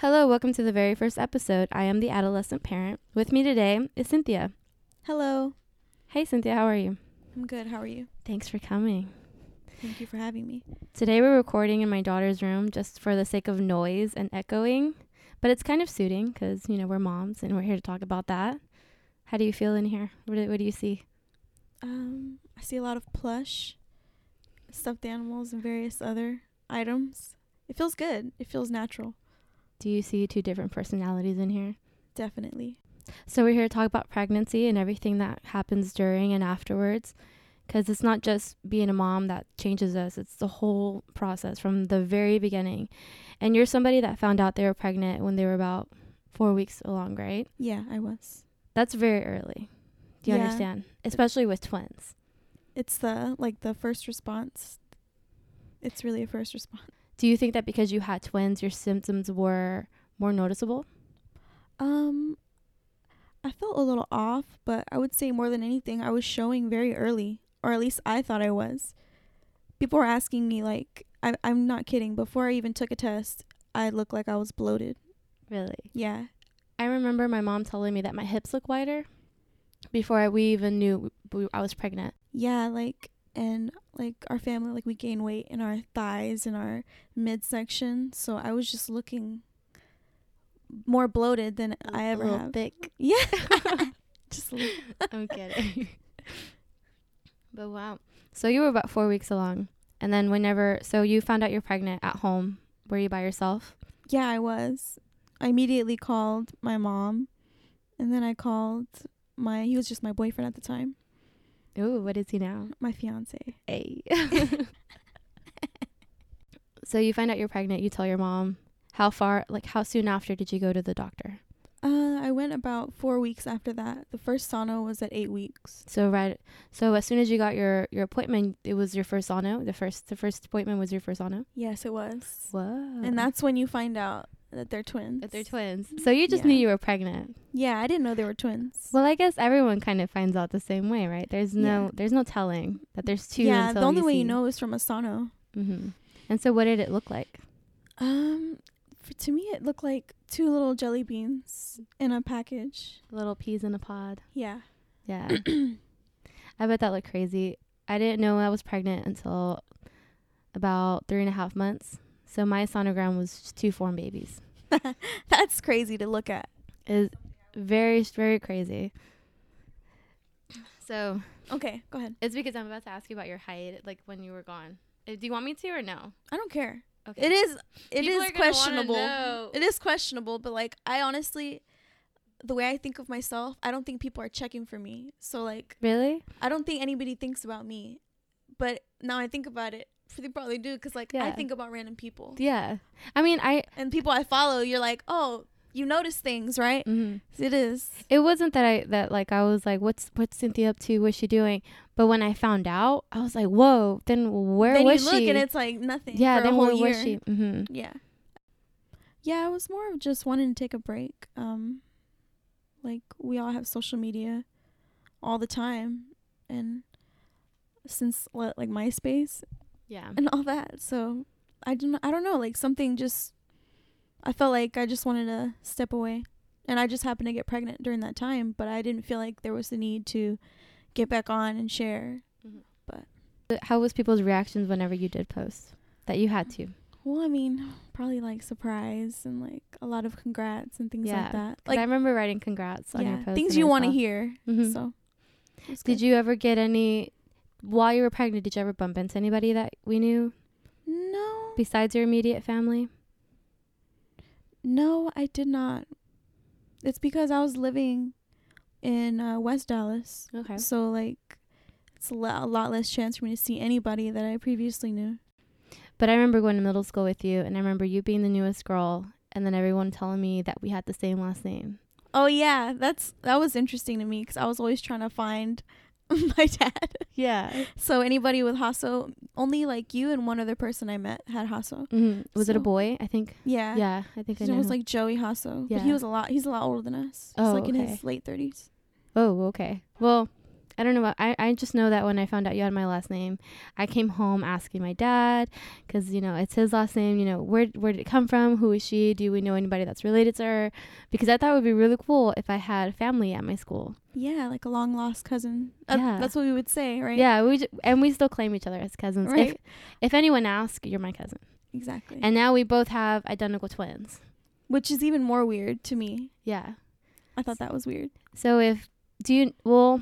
Hello, welcome to the very first episode. I am the adolescent parent. With me today is Cynthia. Hello. Hey, Cynthia, how are you? I'm good. How are you? Thanks for coming. Thank you for having me. Today we're recording in my daughter's room just for the sake of noise and echoing, but it's kind of suiting because, you know, we're moms and we're here to talk about that. How do you feel in here? What do, what do you see? Um, I see a lot of plush, stuffed animals, and various other items. It feels good. It feels natural. Do you see two different personalities in here? Definitely. So we're here to talk about pregnancy and everything that happens during and afterwards because it's not just being a mom that changes us it's the whole process from the very beginning and you're somebody that found out they were pregnant when they were about four weeks along right Yeah, I was. that's very early do you Yeah. understand especially with twins It's the like the first response. It's really a first response. Do you think that because you had twins your symptoms were more noticeable Um, I felt a little off, but I would say more than anything, I was showing very early, or at least I thought I was. People were asking me like, I, I'm not kidding. Before I even took a test, I looked like I was bloated. really Yeah, i remember my mom telling me that my hips look wider before I, we even knew we, i was pregnant yeah, like and like our family, like we gain weight in our thighs and our midsection. So I was just looking more bloated than I ever have. thick Yeah, just a little. I'm kidding. but wow. So you were about four weeks along. And then whenever so you found out you're pregnant at home, were you by yourself? Yeah, I was. I immediately called my mom, and then I called my. He was just my boyfriend at the time, Ooh, what is he now? my fiance. Hey. so you find out you're pregnant, you tell your mom. How far like how soon after did you go to the doctor? Uh, I went about four weeks after that. The first sono was at eight weeks. So right so as soon as you got your your appointment, it was your first sono. The first the first appointment was your first sono. Yes, it was. Whoa. And that's when you find out that they're twins. that they're twins. So you just Yeah. knew you were pregnant. Yeah, I didn't know they were twins. Well, I guess everyone kind of finds out the same way, right? There's no Yeah. there's no telling that there's two. yeah, the only way see. you know is from a sono. hmm And so, what did it look like? Um, for, to me, it looked like two little jelly beans in a package. Little peas in a pod. Yeah. Yeah, I bet that looked crazy. I didn't know I was pregnant until about three and a half months. So my sonogram was just two form babies. That's crazy to look at. Is very very crazy. So Okay, go ahead. it's because I'm about to ask you about your height, like when you were gone. Uh, Do you want me to or no? I don't care. Okay. It is it People is are gonna wanna questionable. It is questionable, but like I honestly the way I think of myself, I don't think people are checking for me. So like Really? I don't think anybody thinks about me. But now I think about it, they probably do cuz like I think about random people. Yeah. I mean, I. And people I follow, you're like, "Oh, you notice things, right?" mhm. It is. It wasn't that I that like I was like, what's what's Cynthia up to? What's she doing? But when I found out, I was like, whoa. Then where then was you look she? and it's like nothing. yeah. for a Then whole where year. was she? hmm Yeah. Yeah, I was more of just wanting to take a break. Um like we all have social media all the time and since li- like MySpace Yeah. and all that. So I don't I don't know, like something just I felt like I just wanted to step away. And I just happened to get pregnant during that time, but I didn't feel like there was the need to get back on and share. But how was people's reactions whenever you did post that you had to? Well, I mean, probably like surprise and like a lot of congrats and things Yeah, like that. 'Cause Like I remember writing congrats on your yeah, post. things you want to saw- hear. Mhm. So, Did good. you ever get any while you were pregnant? Did you ever bump into anybody that we knew No, besides your immediate family? no, I did not. It's because I was living in uh, West Dallas, Okay. so like it's a lot, a lot less chance for me to see anybody that I previously knew. But I remember going to middle school with you, and I remember you being the newest girl, and then everyone telling me that we had the same last name. Oh yeah, that's that was interesting to me because I was always trying to find my dad. Yeah. So anybody with Hasso, only like you and one other person I met had Hasso. hmm Was it a boy? I think. Yeah. Yeah, I think I know. name was like Joey Hasso. But Yeah. he was a lot he's a lot older than us. He's Oh, like in okay. his late thirties. oh, okay. Well, I don't know. I I just know that when I found out you had my last name, I came home asking my dad because you know it's his last name. You know where where did it come from? Who is she? Do we know anybody that's related to her? Because I thought it would be really cool if I had family at my school. Yeah, like a long lost cousin. Uh, Yeah. That's what we would say, right? Yeah, we j- and we still claim each other as cousins. If Right. if anyone asks, you're my cousin. Exactly. And now we both have identical twins. Which is even more weird to me. Yeah. I thought that was weird. So if do you well,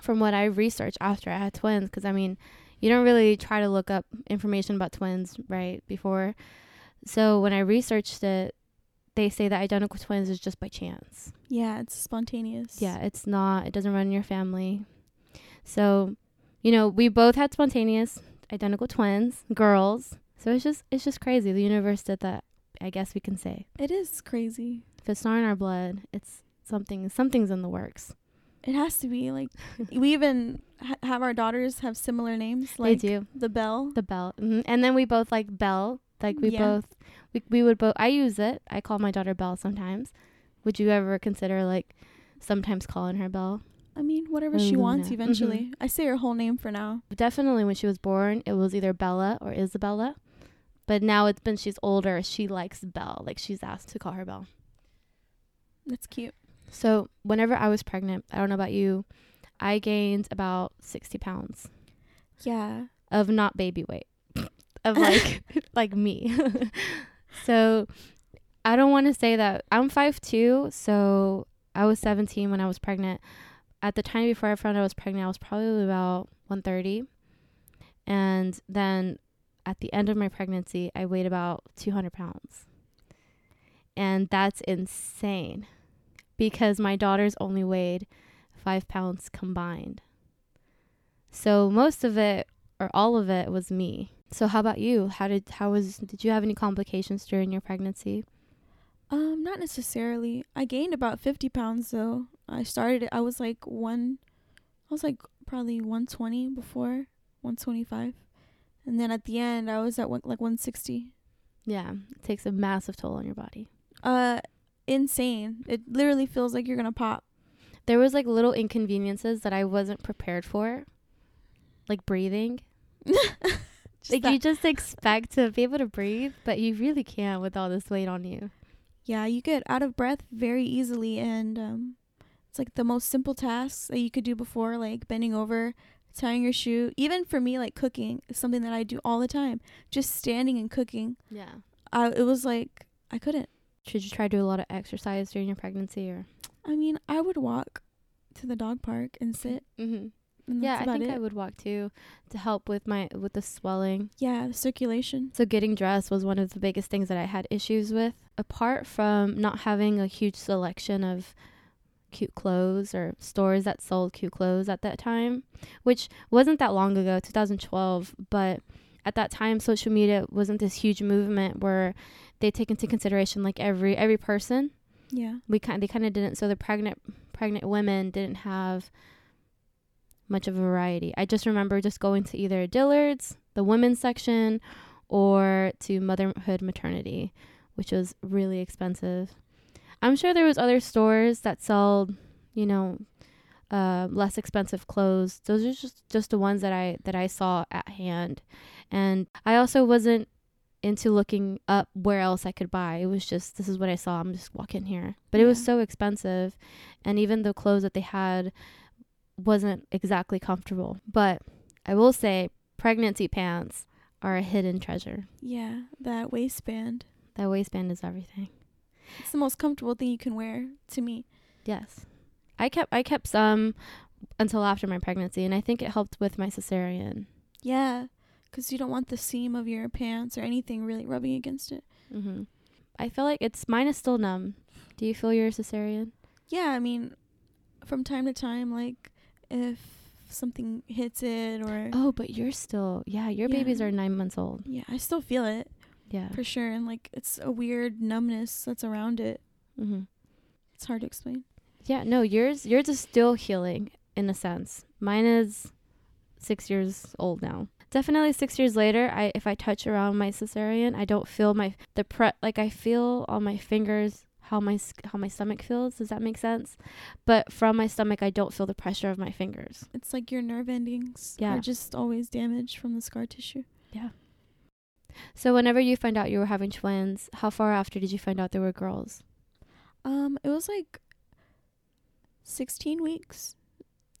from what I researched after I had twins, because I mean, you don't really try to look up information about twins right before. So when I researched it, they say that identical twins is just by chance. Yeah, it's spontaneous. Yeah, it's not. It doesn't run in your family. So, you know, we both had spontaneous identical twins, girls. So it's just it's just crazy. The universe did that. I guess we can say. It is crazy. If it's not in our blood, it's something. Something's in the works. It has to be like we even ha- have our daughters have similar names like they do. the Belle. The bell, hmm and then we both like Belle. Like we Yeah. both, we we would both. I use it. I call my daughter Belle sometimes. Would you ever consider like sometimes calling her Belle? I mean, whatever Or she Luna. wants eventually. Mm-hmm. I say her whole name for now. Definitely when she was born, it was either Bella or Isabella. But now it's been she's older, she likes Belle. Like she's asked to call her Belle. That's cute. So whenever I was pregnant, I don't know about you, I gained about sixty pounds Yeah. of not baby weight. of like like me. so I don't want to say that I'm five two, so I was seventeen when I was pregnant. At the time before I found out I was pregnant, I was probably about one thirty. And then at the end of my pregnancy, I weighed about two hundred pounds. And that's insane. Because my daughters only weighed five pounds combined. So most of it or all of it was me. So how about you? How did how was did you have any complications during your pregnancy? Um, not necessarily. I gained about 50 pounds though. I started I was like one I was like probably 120 before, 125. And then at the end I was at one, like 160. Yeah, it takes a massive toll on your body. Uh insane. It literally feels like you're going to pop. There was like little inconveniences that I wasn't prepared for. Like breathing. Like that- you just expect to be able to breathe, but you really can't with all this weight on you. Yeah, you get out of breath very easily and um it's like the most simple tasks that you could do before like bending over, tying your shoe. Even for me like cooking is something that I do all the time. Just standing and cooking. Yeah. I it was like I couldn't. Should you try to do a lot of exercise during your pregnancy or I mean, I would walk to the dog park and sit Mhm. and Yeah, I think it. I would walk too to help with my with the swelling. Yeah, the circulation. So getting dressed was one of the biggest things that I had issues with. Apart from not having a huge selection of cute clothes or stores that sold cute clothes at that time, which wasn't that long ago, 2012, but at that time social media wasn't this huge movement where they take into consideration like every every person. Yeah. We kind they kind of didn't so the pregnant pregnant women didn't have much of a variety. I just remember just going to either Dillard's, the women's section, or to Motherhood Maternity, which was really expensive. I'm sure there was other stores that sold, you know, uh, less expensive clothes. Those are just just the ones that I that I saw at hand, and I also wasn't into looking up where else I could buy. It was just this is what I saw. I'm just walking here, but it was so expensive, and even the clothes that they had wasn't exactly comfortable. But I will say, pregnancy pants are a hidden treasure. Yeah, that waistband. That waistband is everything. It's the most comfortable thing you can wear to me. Yes. I kept I kept some until after my pregnancy and I think it helped with my cesarean. Yeah, cuz you don't want the seam of your pants or anything really rubbing against it. Mm-hmm. I feel like it's mine is still numb. Do you feel your cesarean? Yeah, I mean from time to time like if something hits it or Oh, but you're still yeah, your babies are 9 months old. yeah, I still feel it Yeah. for sure and like it's a weird numbness that's around it. Mm-hmm. It's hard to explain. Yeah, no, yours yours is still healing in a sense. Mine is 6 years old now. Definitely 6 years later, I if I touch around my cesarean, I don't feel my the pre like I feel on my fingers how my how my stomach feels. Does that make sense? But from my stomach, I don't feel the pressure of my fingers. It's like your nerve endings Yeah. are just always damaged from the scar tissue. Yeah. So whenever you find out you were having twins, how far after did you find out they were girls? Um, it was like 16 weeks.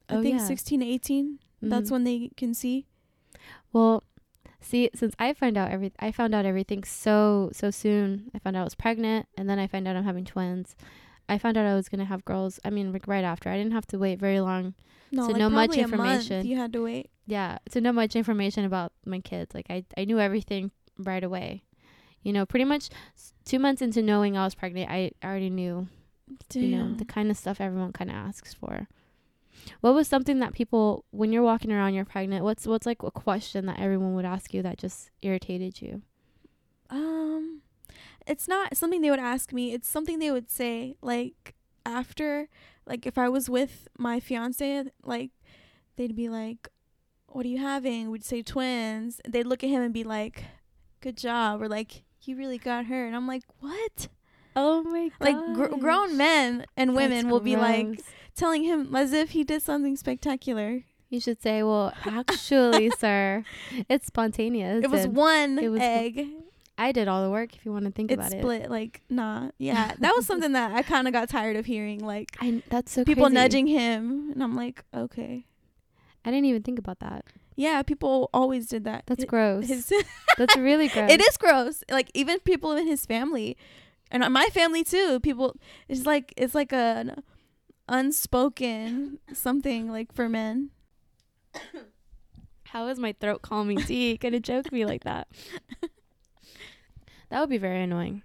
Oh, I think yeah. 16 16 to 18. That's Mhm. when they can see. Well, see, since I find out every, I found out everything so so soon. I found out I was pregnant, and then I found out I'm having twins. I found out I was gonna have girls. I mean, like right after. I didn't have to wait very long. No, So like know much probably a month information. you had to wait. Yeah, to know much information about my kids. Like I, I knew everything right away. You know, pretty much two months into knowing I was pregnant, I already knew Damn. you know the kind of stuff everyone kind of asks for what was something that people when you're walking around you're pregnant what's what's like a question that everyone would ask you that just irritated you Um, it's not something they would ask me. It's something they would say like after, like if I was with my fiance, like they'd be like, "What are you having?" We'd say twins. They'd look at him and be like, "Good job," or like, "You really got her," and I'm like, "What?" Oh my god Like gr- grown men and women will be like telling him as if he did something spectacular. you should say well actually sir it's spontaneous It was one it was- egg. i did all the work if you want to think It about it split like nah. Yeah, that was something that I kind of got tired of hearing. Like I, that's so people crazy. nudging him and i'm like okay i didn't even think about that yeah people always did that that's gross that's really gross it is gross like even people in his family and my family too people it's like it's like an unspoken something like for men How is my throat calming tea gonna joke me like that? That would be very annoying.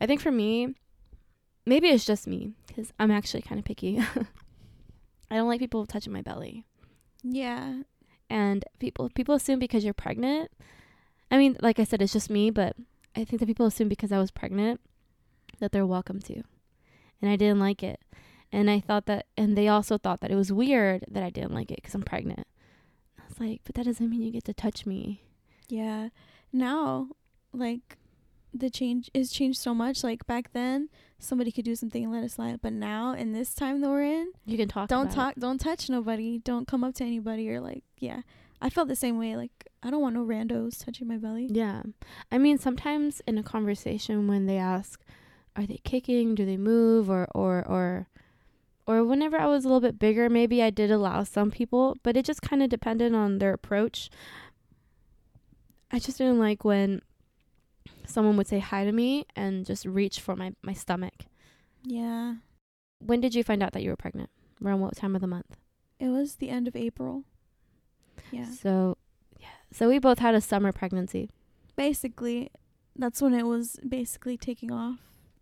I think for me, maybe it's just me because I'm actually kind of picky. I don't like people touching my belly, yeah and people people assume because you're pregnant. I mean, like I said, it's just me, but I think that people assume because I was pregnant that they're welcome to, and I didn't like it, and I thought that, and they also thought that it was weird that I didn't like it because I'm pregnant. I was like, but that doesn't mean you get to touch me. yeah now like the change is changed so much like back then somebody could do something and let it slide but now in this time that we're in You can talk. don't about it. talk don't touch nobody don't come up to anybody or like yeah i felt the same way like i don't want no randos touching my belly Yeah. I mean, sometimes in a conversation when they ask, are they kicking? Do they move? Or, or, or, or whenever I was a little bit bigger, maybe I did allow some people, but it just kind of depended on their approach. I just didn't like when someone would say hi to me and just reach for my, my stomach. yeah When did you find out that you were pregnant? Around what time of the month? it was the end of april yeah So, yeah. So we both had a summer pregnancy. basically that's when it was basically taking off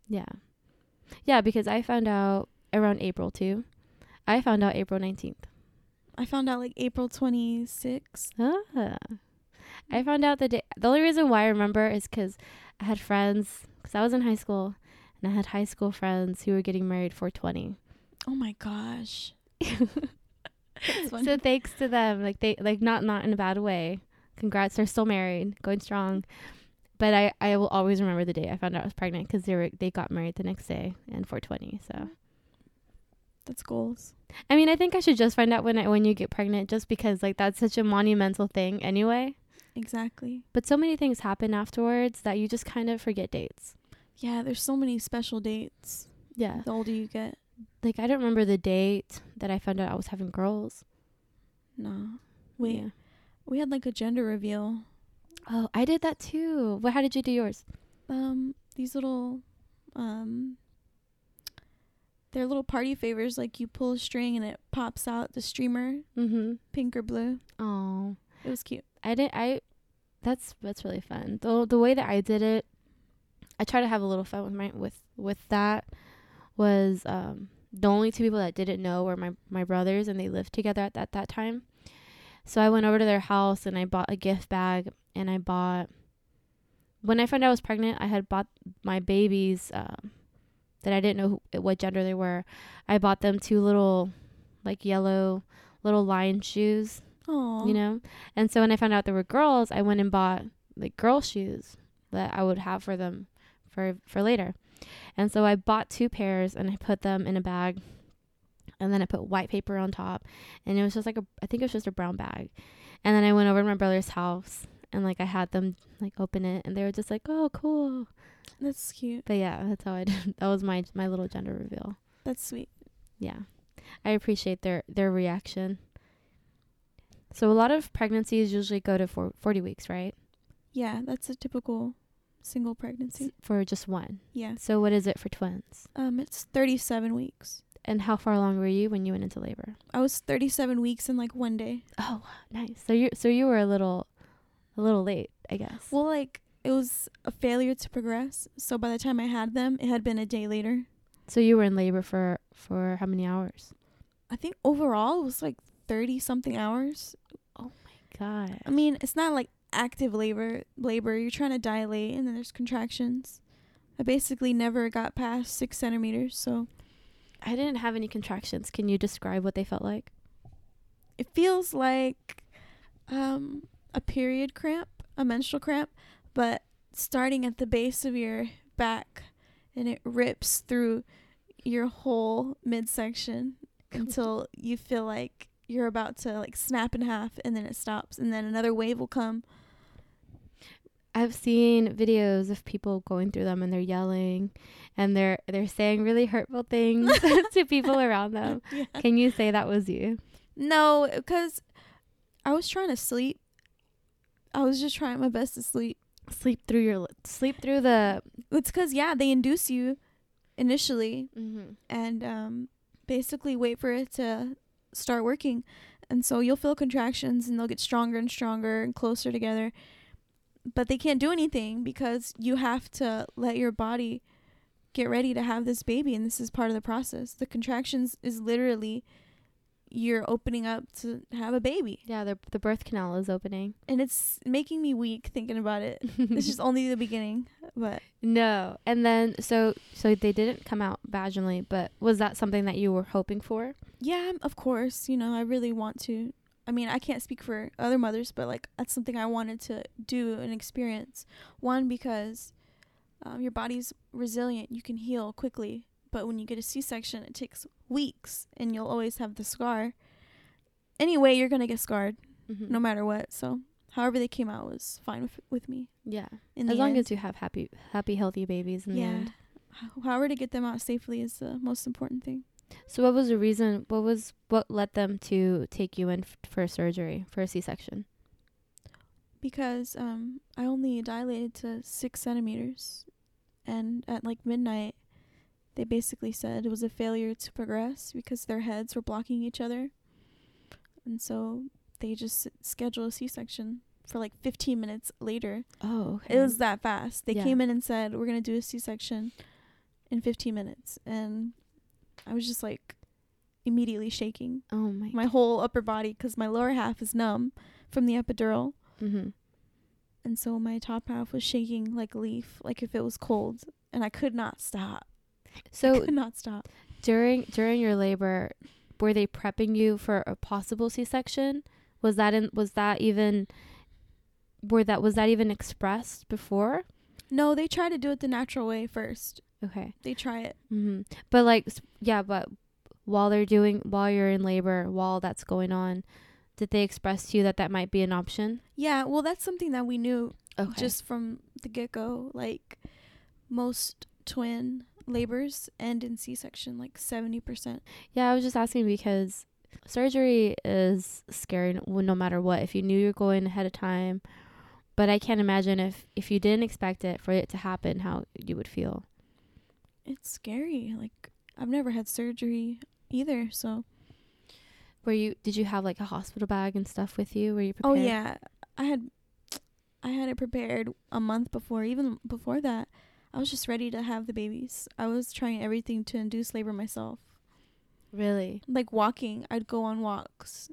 Yeah. Yeah, because I found out around April too. I found out April 19th. i found out like april 26th Ah. I found out the day. The only reason why I remember is because I had friends, because I was in high school, and I had high school friends who were getting married for 20. oh my gosh. so thanks to them, like they like not not in a bad way. Congrats, they're still married, going strong. But I I will always remember the day I found out I was pregnant because they were they got married the next day and 420. So mm-hmm. that's goals I mean, I think I should just find out when I, when you get pregnant, just because like that's such a monumental thing anyway. exactly But so many things happen afterwards that you just kind of forget dates. yeah there's so many special dates Yeah, the older you get like I don't remember the date that I found out I was having girls. no wait Yeah. we had like a gender reveal Oh, I did that too. What? How did you do yours? um these little um they're little party favors like you pull a string and it pops out the streamer Mm-hmm. pink or blue Oh, it was cute I didn't. I. That's that's really fun. The the way that I did it, I try to have a little fun with my with with that. Was um the only two people that didn't know were my my brothers, and they lived together at that that time. So I went over to their house and I bought a gift bag, and I bought. When I found out I was pregnant, I had bought my babies um, that I didn't know who, what gender they were. I bought them two little, like yellow, little lion shoes oh you know and so when i found out they were girls i went and bought like girl shoes that i would have for them for for later. And so I bought two pairs and I put them in a bag and then I put white paper on top and it was just like a I think it was just a brown bag. And then I went over to my brother's house and like I had them like open it and they were just like, "Oh, cool." That's cute. But yeah, that's how I did. That was my my little gender reveal. That's sweet. Yeah. I appreciate their their reaction. So a lot of pregnancies usually go to for 40 weeks, right? Yeah, that's a typical single pregnancy. For just one. Yeah. So what is it for twins? Um, it's 37 weeks. And how far along were you when you went into labor? I was 37 weeks in like one day. Oh, nice. So you so you were a little a little late, I guess. Well, like it was a failure to progress. So by the time I had them, it had been a day later. so you were in labor for for how many hours? I think overall it was like 30 something hours. Oh my god. I mean, it's not like active labor. Labor, you're trying to dilate, and then there's contractions. I basically never got past six centimeters, so I didn't have any contractions. Can you describe what they felt like? it feels like um, a period cramp, a menstrual cramp, but starting at the base of your back, and it rips through your whole midsection until you feel like you're about to like snap in half, and then it stops, and then another wave will come. I've seen videos of people going through them and they're yelling and they're they're saying really hurtful things to people around them. Yeah. Can you say that was you? No, because I was trying to sleep. I was just trying my best to sleep. Sleep through your li- sleep through the It's because yeah, they induce you initially, mm-hmm. and um, basically wait for it to start working, and so you'll feel contractions, and they'll get stronger and stronger and closer together. But they can't do anything because you have to let your body get ready to have this baby, and this is part of the process. The contractions is literally you're opening up to have a baby. Yeah, the the birth canal is opening. and it's making me weak thinking about it. It's just only the beginning, but no. And then so so they didn't come out vaginally, but was that something that you were hoping for? yeah, of course, you know, I really want to. I mean, I can't speak for other mothers, but like that's something I wanted to do and experience. One because um, your body's resilient, you can heal quickly, but when you get a C-section, it takes weeks, and you'll always have the scar. Anyway, you're gonna get scarred Mm-hmm. no matter what. So, however they came out was fine with, with me. Yeah. As long end. as you have happy happy healthy babies in the yeah. end. H- However, to get them out safely is the most important thing. So what was the reason? What was what led them to take you in f- for surgery for a C-section? Because um, I only dilated to six centimeters, and at like midnight, they basically said it was a failure to progress because their heads were blocking each other, and so they just s- scheduled a C-section for like 15 minutes later. Oh, okay. It was that fast. They Yeah. came in and said, "We're gonna do a C-section in 15 minutes," and I was just like immediately shaking oh my. my whole upper body because my lower half is numb from the epidural, mm-hmm. and so my top half was shaking like a leaf, like if it was cold, and I could not stop. So could not stop. during during your labor, were they prepping you for a possible C-section? Was that in? Was that even? Were that was that even expressed before? No, they tried to do it the natural way first. Okay. They try it. Mm-hmm. But like, yeah, but while they're doing, while you're in labor, while that's going on, did they express to you that that might be an option? Yeah, well, that's something that we knew Okay. just from the get go. Like most twin labors end in C section, like seventy percent. yeah, I was just asking because surgery is scary no, no matter what. If you knew you're going ahead of time, but I can't imagine if if you didn't expect it for it to happen, how you would feel. It's scary. Like I've never had surgery either, so. Were you? Did you have like a hospital bag and stuff with you? Were you oh, prepared? Oh yeah, I had I had it prepared a month before. Even before that, I was just ready to have the babies. I was trying everything to induce labor myself. Really? Like walking, I'd go on walks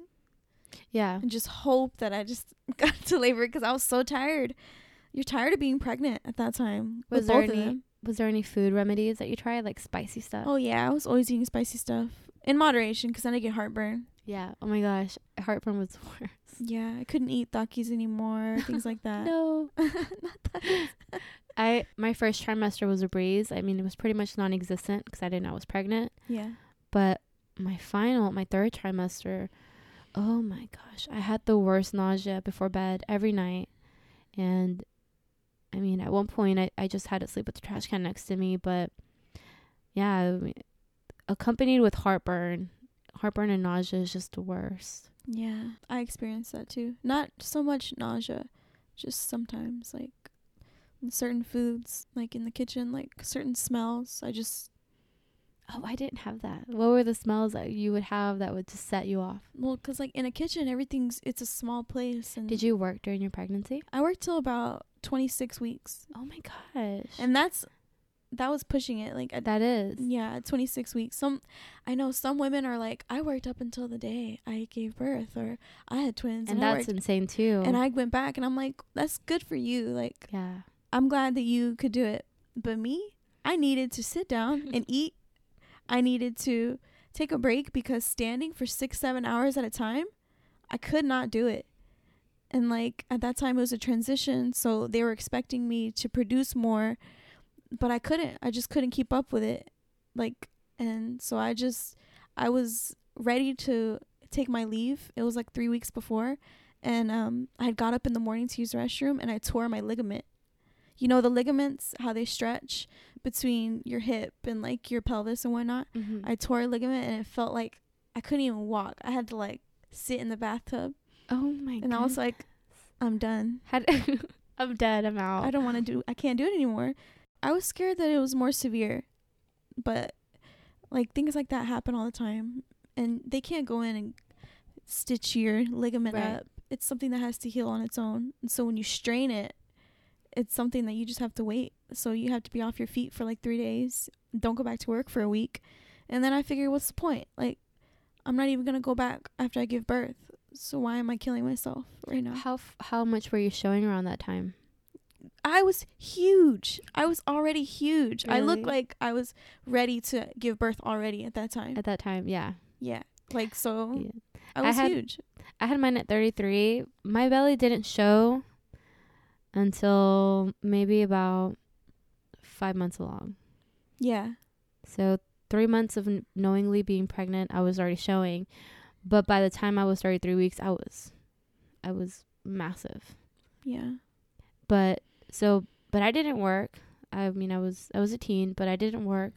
Yeah. and just hope that I just got to labor because I was so tired. You're tired of being pregnant at that time. Was with there both of any- them. Was there any food remedies that you tried, like spicy stuff? Oh yeah, I was always eating spicy stuff in moderation because then I get heartburn. Yeah. Oh my gosh, heartburn was worse. Yeah, I couldn't eat Takis anymore, things like that. No. I my first trimester was a breeze. I mean, it was pretty much non-existent because I didn't know I was pregnant. Yeah. But my final, my third trimester, oh my gosh, I had the worst nausea before bed every night, and I mean, at one point, I I just had to sleep with the trash can next to me. But yeah, I mean, accompanied with heartburn, heartburn and nausea is just the worst. Yeah, I experienced that too. Not so much nausea, just sometimes like certain foods, like in the kitchen, like certain smells. I just Oh, I didn't have that. What were the smells that you would have that would just set you off? well, cause like in a kitchen, everything's it's a small place, and Did you work during your pregnancy? I worked till about twenty six weeks, Oh my gosh. and that's that was pushing it. Like that is. yeah, twenty six weeks. Some I know some women are like, I worked up until the day I gave birth, or I had twins, And I that's insane too. and I went back and I'm like, that's good for you. Like, yeah. I'm glad that you could do it. But me, I needed to sit down and eat. I needed to take a break because standing for six, seven hours at a time, I could not do it. And like at that time, it was a transition. So they were expecting me to produce more, but I couldn't. I just couldn't keep up with it. Like, and so I just, I was ready to take my leave. It was like three weeks before. And um, I had got up in the morning to use the restroom and I tore my ligament you know the ligaments how they stretch between your hip and like your pelvis and whatnot Mm-hmm. i tore a ligament and it felt like i couldn't even walk i had to like sit in the bathtub oh my god. and i was like i'm done Had I'm dead. I'm out. i don't want to do i can't do it anymore i was scared that it was more severe but like things like that happen all the time and they can't go in and stitch your ligament Right. up it's something that has to heal on its own and so when you strain it it's something that you just have to wait so you have to be off your feet for like three days don't go back to work for a week and then i figured what's the point like i'm not even gonna go back after i give birth so why am i killing myself right now How f- how much were you showing around that time? I was huge. I was already huge. I looked like I was ready to give birth already at that time. At that time, yeah. yeah. Like so yeah. I I was had- huge. I had mine at 33. My belly didn't show until maybe about five months along. Yeah. So three months of n- knowingly being pregnant, I was already showing. But by the time I was 33 weeks, I was, I was massive. Yeah. But so, but I didn't work. I mean, I was, I was a teen, but I didn't work.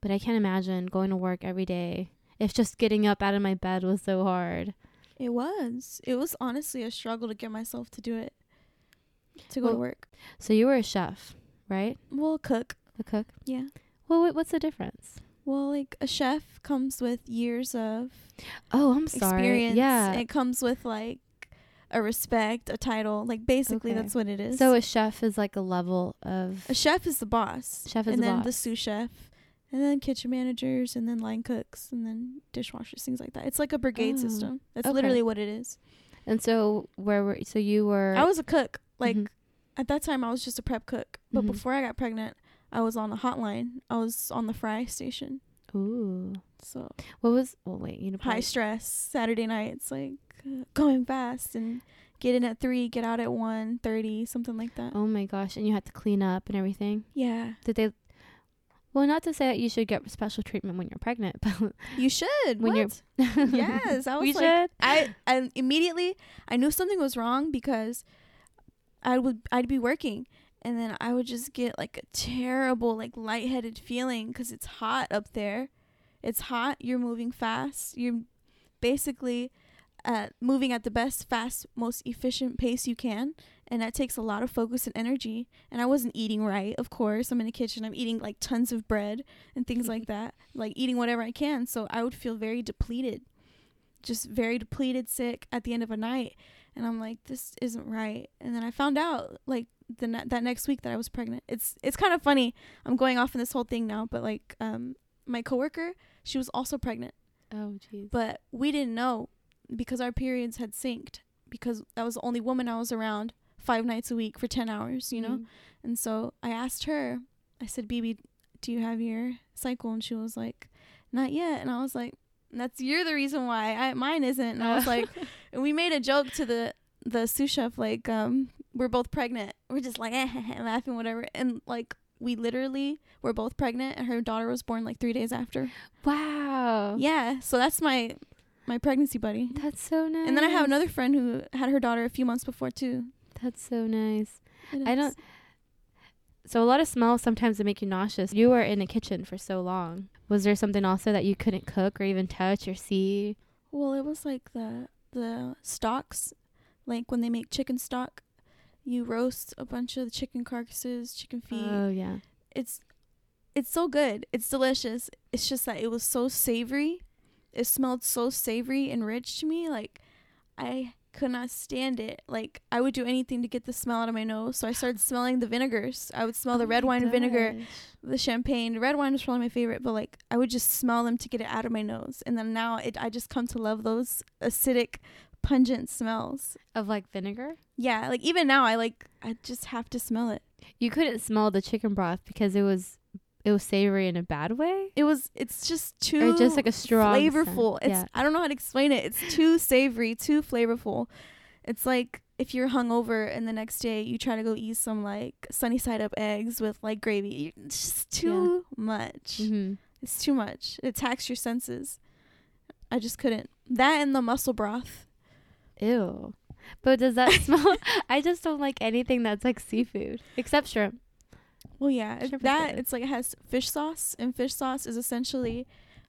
But I can't imagine going to work every day. If just getting up out of my bed was so hard. It was. It was honestly a struggle to get myself to do it. To go to work. So you were a chef, right? Well, cook. A cook. Yeah. Well, what, what's the difference? Well, like a chef comes with years of Oh, I'm sorry. experience. Yeah. It comes with like a respect, a title. Like basically Okay. that's what it is. So a chef is like a level of A chef is the boss. Chef is the boss. and the then boss. the sous chef. And then kitchen managers and then line cooks and then dishwashers, things like that. It's like a brigade Oh, system. That's okay. literally what it is. And so where were so you were I was a cook. Like Mhm. at that time I was just a prep cook. But Mhm. before I got pregnant, I was on the hotline. I was on the fry station. Ooh. So What was well wait, you know high stress Saturday nights, like uh, going fast and get in at three, get out at one thirty, something like that. Oh my gosh, and you had to clean up and everything. Yeah, Did they Well, not to say that you should get special treatment when you're pregnant, but you should. When you're- what? yes, I was we like, should. I I immediately I knew something was wrong because I would I'd be working and then I would just get like a terrible like lightheaded feeling cuz it's hot up there. It's hot, you're moving fast. You're basically uh, moving at the best, fast, most efficient pace you can, and that takes a lot of focus and energy. And I wasn't eating right, of course. I'm in the kitchen. I'm eating like tons of bread and things like that, like eating whatever I can. So I would feel very depleted just very depleted, sick at the end of a night, and I'm like, this isn't right. And then I found out like the ne- that next week that I was pregnant. It's it's kind of funny. I'm going off in this whole thing now, but like um my coworker, she was also pregnant, Oh jeez. but we didn't know because our periods had synced because that was the only woman I was around five nights a week for 10 hours, you know? Mm. And so I asked her, I said, Bibi, do you have your cycle? And she was like, not yet. And I was like, that's you're the reason why I mine isn't. And I was like, and we made a joke to the the sous chef like, um, we're both pregnant. We're just like laughing, whatever. And like we literally were both pregnant, and her daughter was born like three days after. Wow. Yeah, so that's my my pregnancy buddy. That's so nice. And then I have another friend who had her daughter a few months before too. That's so nice. I don't. So a lot of smells sometimes they make you nauseous. You were in the kitchen for so long. Was there something also that you couldn't cook or even touch or see? Well, it was like the the stocks, like when they make chicken stock, you roast a bunch of the chicken carcasses, chicken feet. Oh yeah. it's it's so good. It's delicious. It's just that it was so savory. It smelled so savory and rich to me. Like I could not stand it. Like I would do anything to get the smell out of my nose. So I started smelling the vinegars. I would smell oh the Oh red my wine vinegar, the champagne. The red wine was probably my favorite, but like I would just smell them to get it out of my nose. And then now it I just come to love those acidic, pungent smells. Of like vinegar. Yeah, like even now I like I just have to smell it. You couldn't smell the chicken broth because it was it was savory in a bad way. It was it's just too Or just like a strong scent. flavorful. It's Yeah. I don't know how to explain it. It's too savory, too flavorful. It's like if you're hungover and the next day you try to go eat some like sunny side up eggs with like gravy. It's just too much. Mm-hmm. It's too much. It attacks your senses. I just couldn't. That and the mussel broth. Ew. But does that smell? I just don't like anything that's like seafood except shrimp. Well, yeah, that good. it's like it has fish sauce, and fish sauce is essentially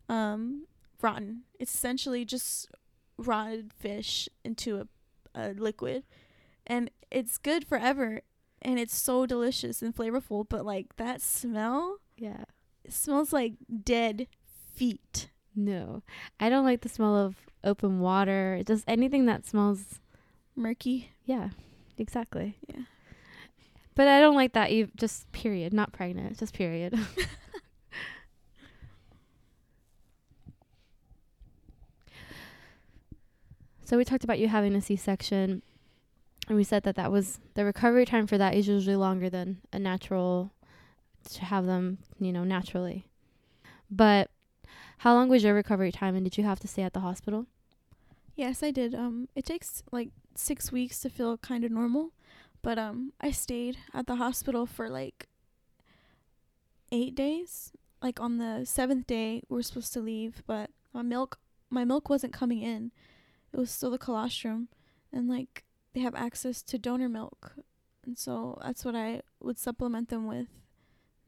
um, rotten. It's essentially just rotted fish into a, a liquid, and it's good forever, and it's so delicious and flavorful. But like that smell, Yeah. it smells like dead feet. No, I don't like the smell of open water. Just anything that smells. Murky. Yeah, exactly. Yeah. But I don't like that. You just period, not pregnant. Just period. so we talked about you having a C-section, and we said that that was the recovery time for that is usually longer than a natural to have them, you know, naturally. But how long was your recovery time, and did you have to stay at the hospital? Yes, I did. Um, it takes like six weeks to feel kind of normal, but um, I stayed at the hospital for like eight days. Like on the seventh day, we are supposed to leave, but my milk, my milk wasn't coming in. It was still the colostrum, and like they have access to donor milk, and so that's what I would supplement them with.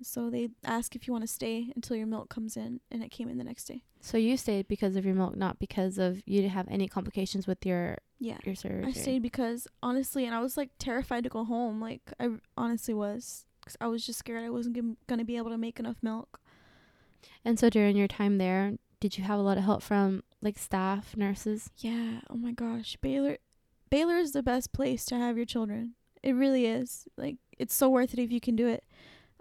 So they ask if you want to stay until your milk comes in, and it came in the next day. So you stayed because of your milk, not because of you didn't have any complications with your Yeah. your surgery. I stayed because honestly, and I was like terrified to go home. Like I r- honestly was, 'cause I was just scared I wasn't gon- gonna be able to make enough milk. And so during your time there, did you have a lot of help from like staff, nurses? Yeah. Oh my gosh, Baylor, Baylor is the best place to have your children. It really is. Like it's so worth it if you can do it.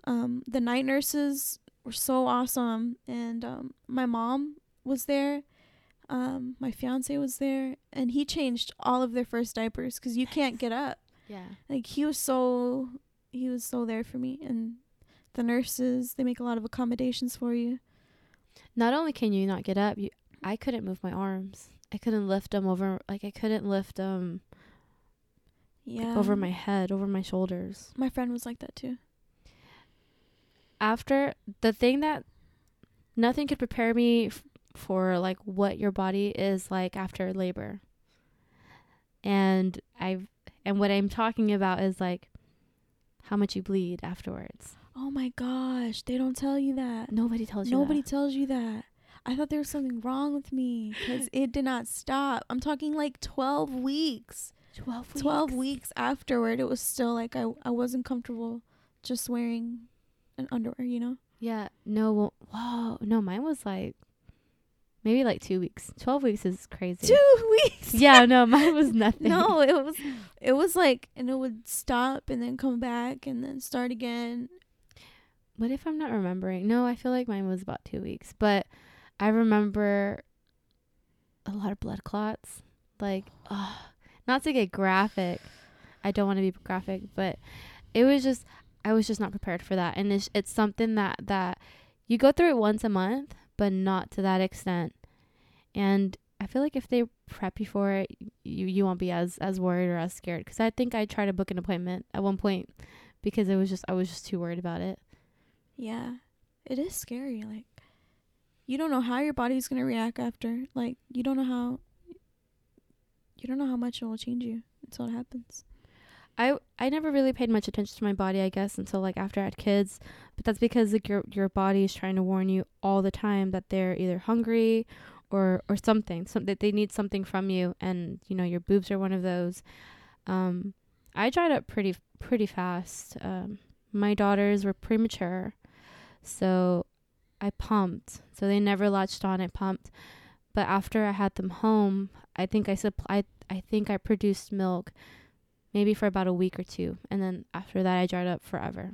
Um, the night nurses were so awesome, and um, my mom was there. Um, my fiance was there, and he changed all of their first diapers because you can't get up. Yeah. like he was so he was so there for me and the nurses they make a lot of accommodations for you Not only can you not get up, you I couldn't move my arms. I couldn't lift them over like I couldn't lift them yeah over my head, over my shoulders. my friend was like that too After the thing that nothing could prepare me f- for like what your body is like after labor. And I and what I'm talking about is like how much you bleed afterwards. oh my gosh they don't tell you that Nobody tells you nobody that. tells you that i thought there was something wrong with me because it did not stop i'm talking like 12 weeks 12 weeks. 12 weeks afterward it was still like i, I wasn't comfortable just wearing an underwear you know Yeah, no, well, whoa, no, mine was like maybe like two weeks. Twelve weeks is crazy. two weeks Yeah, no, mine was nothing. No, it was it was like and it would stop and then come back and then start again. What if I'm not remembering? No, I feel like mine was about two weeks, but I remember a lot of blood clots. Like, oh, not to get graphic. I don't want to be graphic, but it was just I was just not prepared for that, and it's it's something that that you go through it once a month, but not to that extent. And I feel like if they prep you for it, you you won't be as as worried or as scared. Because I think I tried to book an appointment at one point because it was just I was just too worried about it. Yeah. It is scary. Like, you don't know how your body's to react after. Like, you don't know how. You don't know how much it will change you until it happens. I I never really paid much attention to my body, I guess, until like after I had kids. But that's because like your your body is trying to warn you all the time that they're either hungry or or something, some that they need something from you, and you know your boobs are one of those. Um, I dried up pretty pretty fast. Um, my daughters were premature, so I pumped. So they never latched on. I pumped, but after I had them home, I think I supplied. I think I produced milk maybe for about a week or two, and then after that I dried up forever.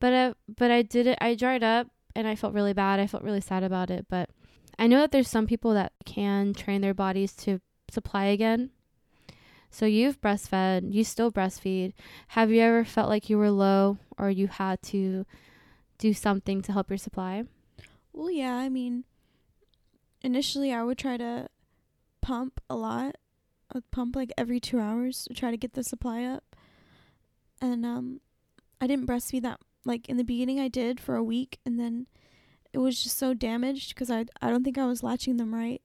But uh, but I did it. I dried up, and I felt really bad. I felt really sad about it. But I know that there's some people that can train their bodies to supply again. So you've breastfed, you still breastfeed. Have you ever felt like you were low or you had to do something to help your supply? Well, yeah, I mean, initially I would try to pump a lot. I'd pump like every two hours to try to get the supply up. And um, I didn't breastfeed that like in the beginning. I did for a week, and then it was just so damaged because I I don't think I was latching them right.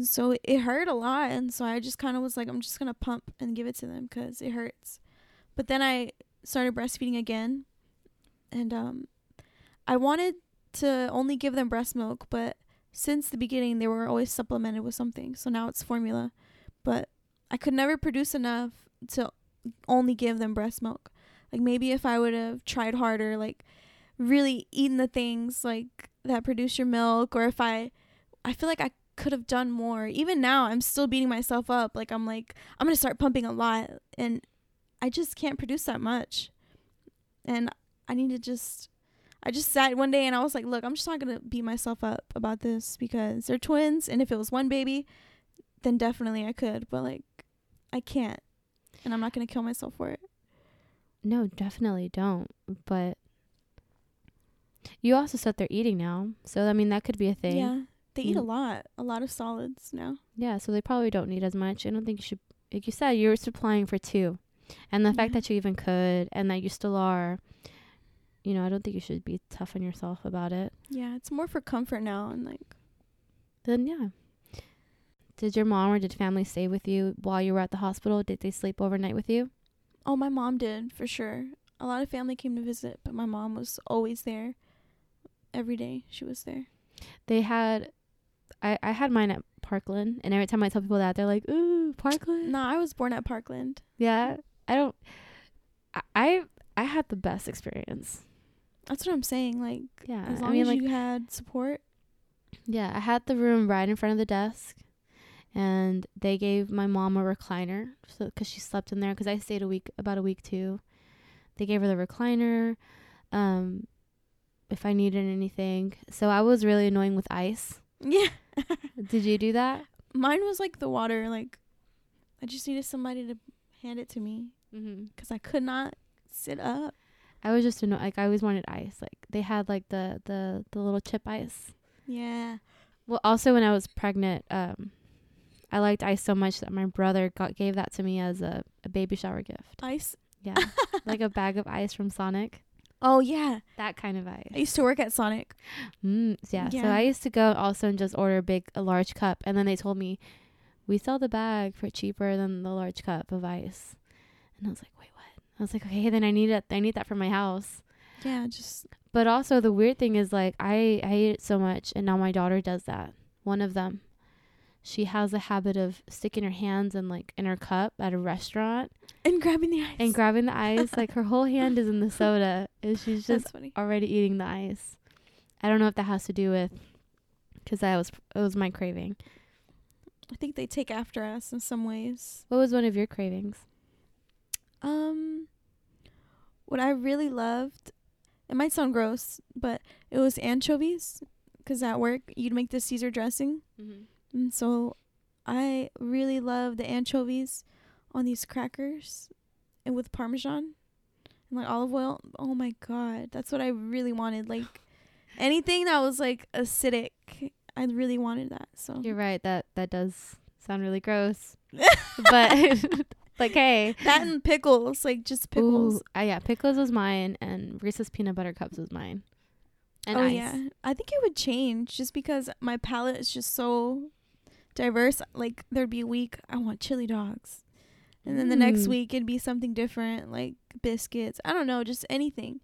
So it hurt a lot, and so I just kind of was like, I'm just gonna pump and give it to them because it hurts. But then I started breastfeeding again, and um, I wanted to only give them breast milk, but since the beginning they were always supplemented with something. So now it's formula, but I could never produce enough to only give them breast milk. Like maybe if I would have tried harder, like really eaten the things like that produce your milk or if I I feel like I could have done more. Even now I'm still beating myself up. Like I'm like I'm going to start pumping a lot and I just can't produce that much. And I need to just I just sat one day and I was like, look, I'm just not going to beat myself up about this because they're twins and if it was one baby, then definitely I could, but like I can't. And I'm not going to kill myself for it. No, definitely don't. But you also said they're eating now. So, I mean, that could be a thing. Yeah. They eat a Mm. lot, a lot of solids now. Yeah, so they probably don't need as much. I don't think you should, like you said, you're supplying for two. And the fact that you even could and that you still are, you know, I don't think you should be tough on yourself about it. Yeah, it's more for comfort now and like Then, yeah. Did your mom or did family stay with you while you were at the hospital? Did they sleep overnight with you? oh, my mom did for sure. A lot of family came to visit, but my mom was always there. Every day she was there. They had, I, I had mine at Parkland. And every time I tell people that, they're like, ooh, Parkland? No, I was born at Parkland. Yeah. I don't, I, I, I had the best experience. That's what I'm saying. Like Yeah. as I long mean, as like, you had support. Yeah, I had the room right in front of the desk, and they gave my mom a recliner so because she slept in there. Because I stayed a week, about a week too. They gave her the recliner, um, if I needed anything. So I was really annoying with ice. Yeah. Did you do that? Mine was like the water. Like I just needed somebody to hand it to me Mm-hmm. because I could not sit up. I was just annoyed. Like I always wanted ice. Like they had like the the the little chip ice. Yeah. Well, also when I was pregnant, um, I liked ice so much that my brother got gave that to me as a, a baby shower gift. Ice. Yeah, like a bag of ice from Sonic. Oh yeah. That kind of ice. I used to work at Sonic. Mm, yeah. yeah. So I used to go also and just order a big, a large cup, and then they told me, we sell the bag for cheaper than the large cup of ice, and I was like, wait, what? I was like, okay, then I need it. I need that for my house. Yeah, just But also the weird thing is like I I hate it so much, and now my daughter does that. One of them, she has a habit of sticking her hands in like in her cup at a restaurant and grabbing the ice. and grabbing the ice. like her whole hand is in the soda, and she's just already eating the ice. I don't know if that has to do with because that was it was my craving. I think they take after us in some ways. What was one of your cravings? Um, what I really loved, it might sound gross, but it was anchovies. Cause at work you'd make the Caesar dressing, Mm-hmm. And so I really love the anchovies on these crackers, and with Parmesan, and like olive oil. Oh my god, that's what I really wanted. Like anything that was like acidic, I really wanted that. So You're right. That that does sound really gross. but like, hey, that and pickles, like just pickles. Ooh, uh, yeah, pickles was mine, and Reese's peanut butter cups was mine. And oh ice. yeah, I think it would change just because my palate is just so diverse. Like there'd be a week I want chili dogs, and then the next Mm. week it'd be something different, like biscuits. I don't know, just anything.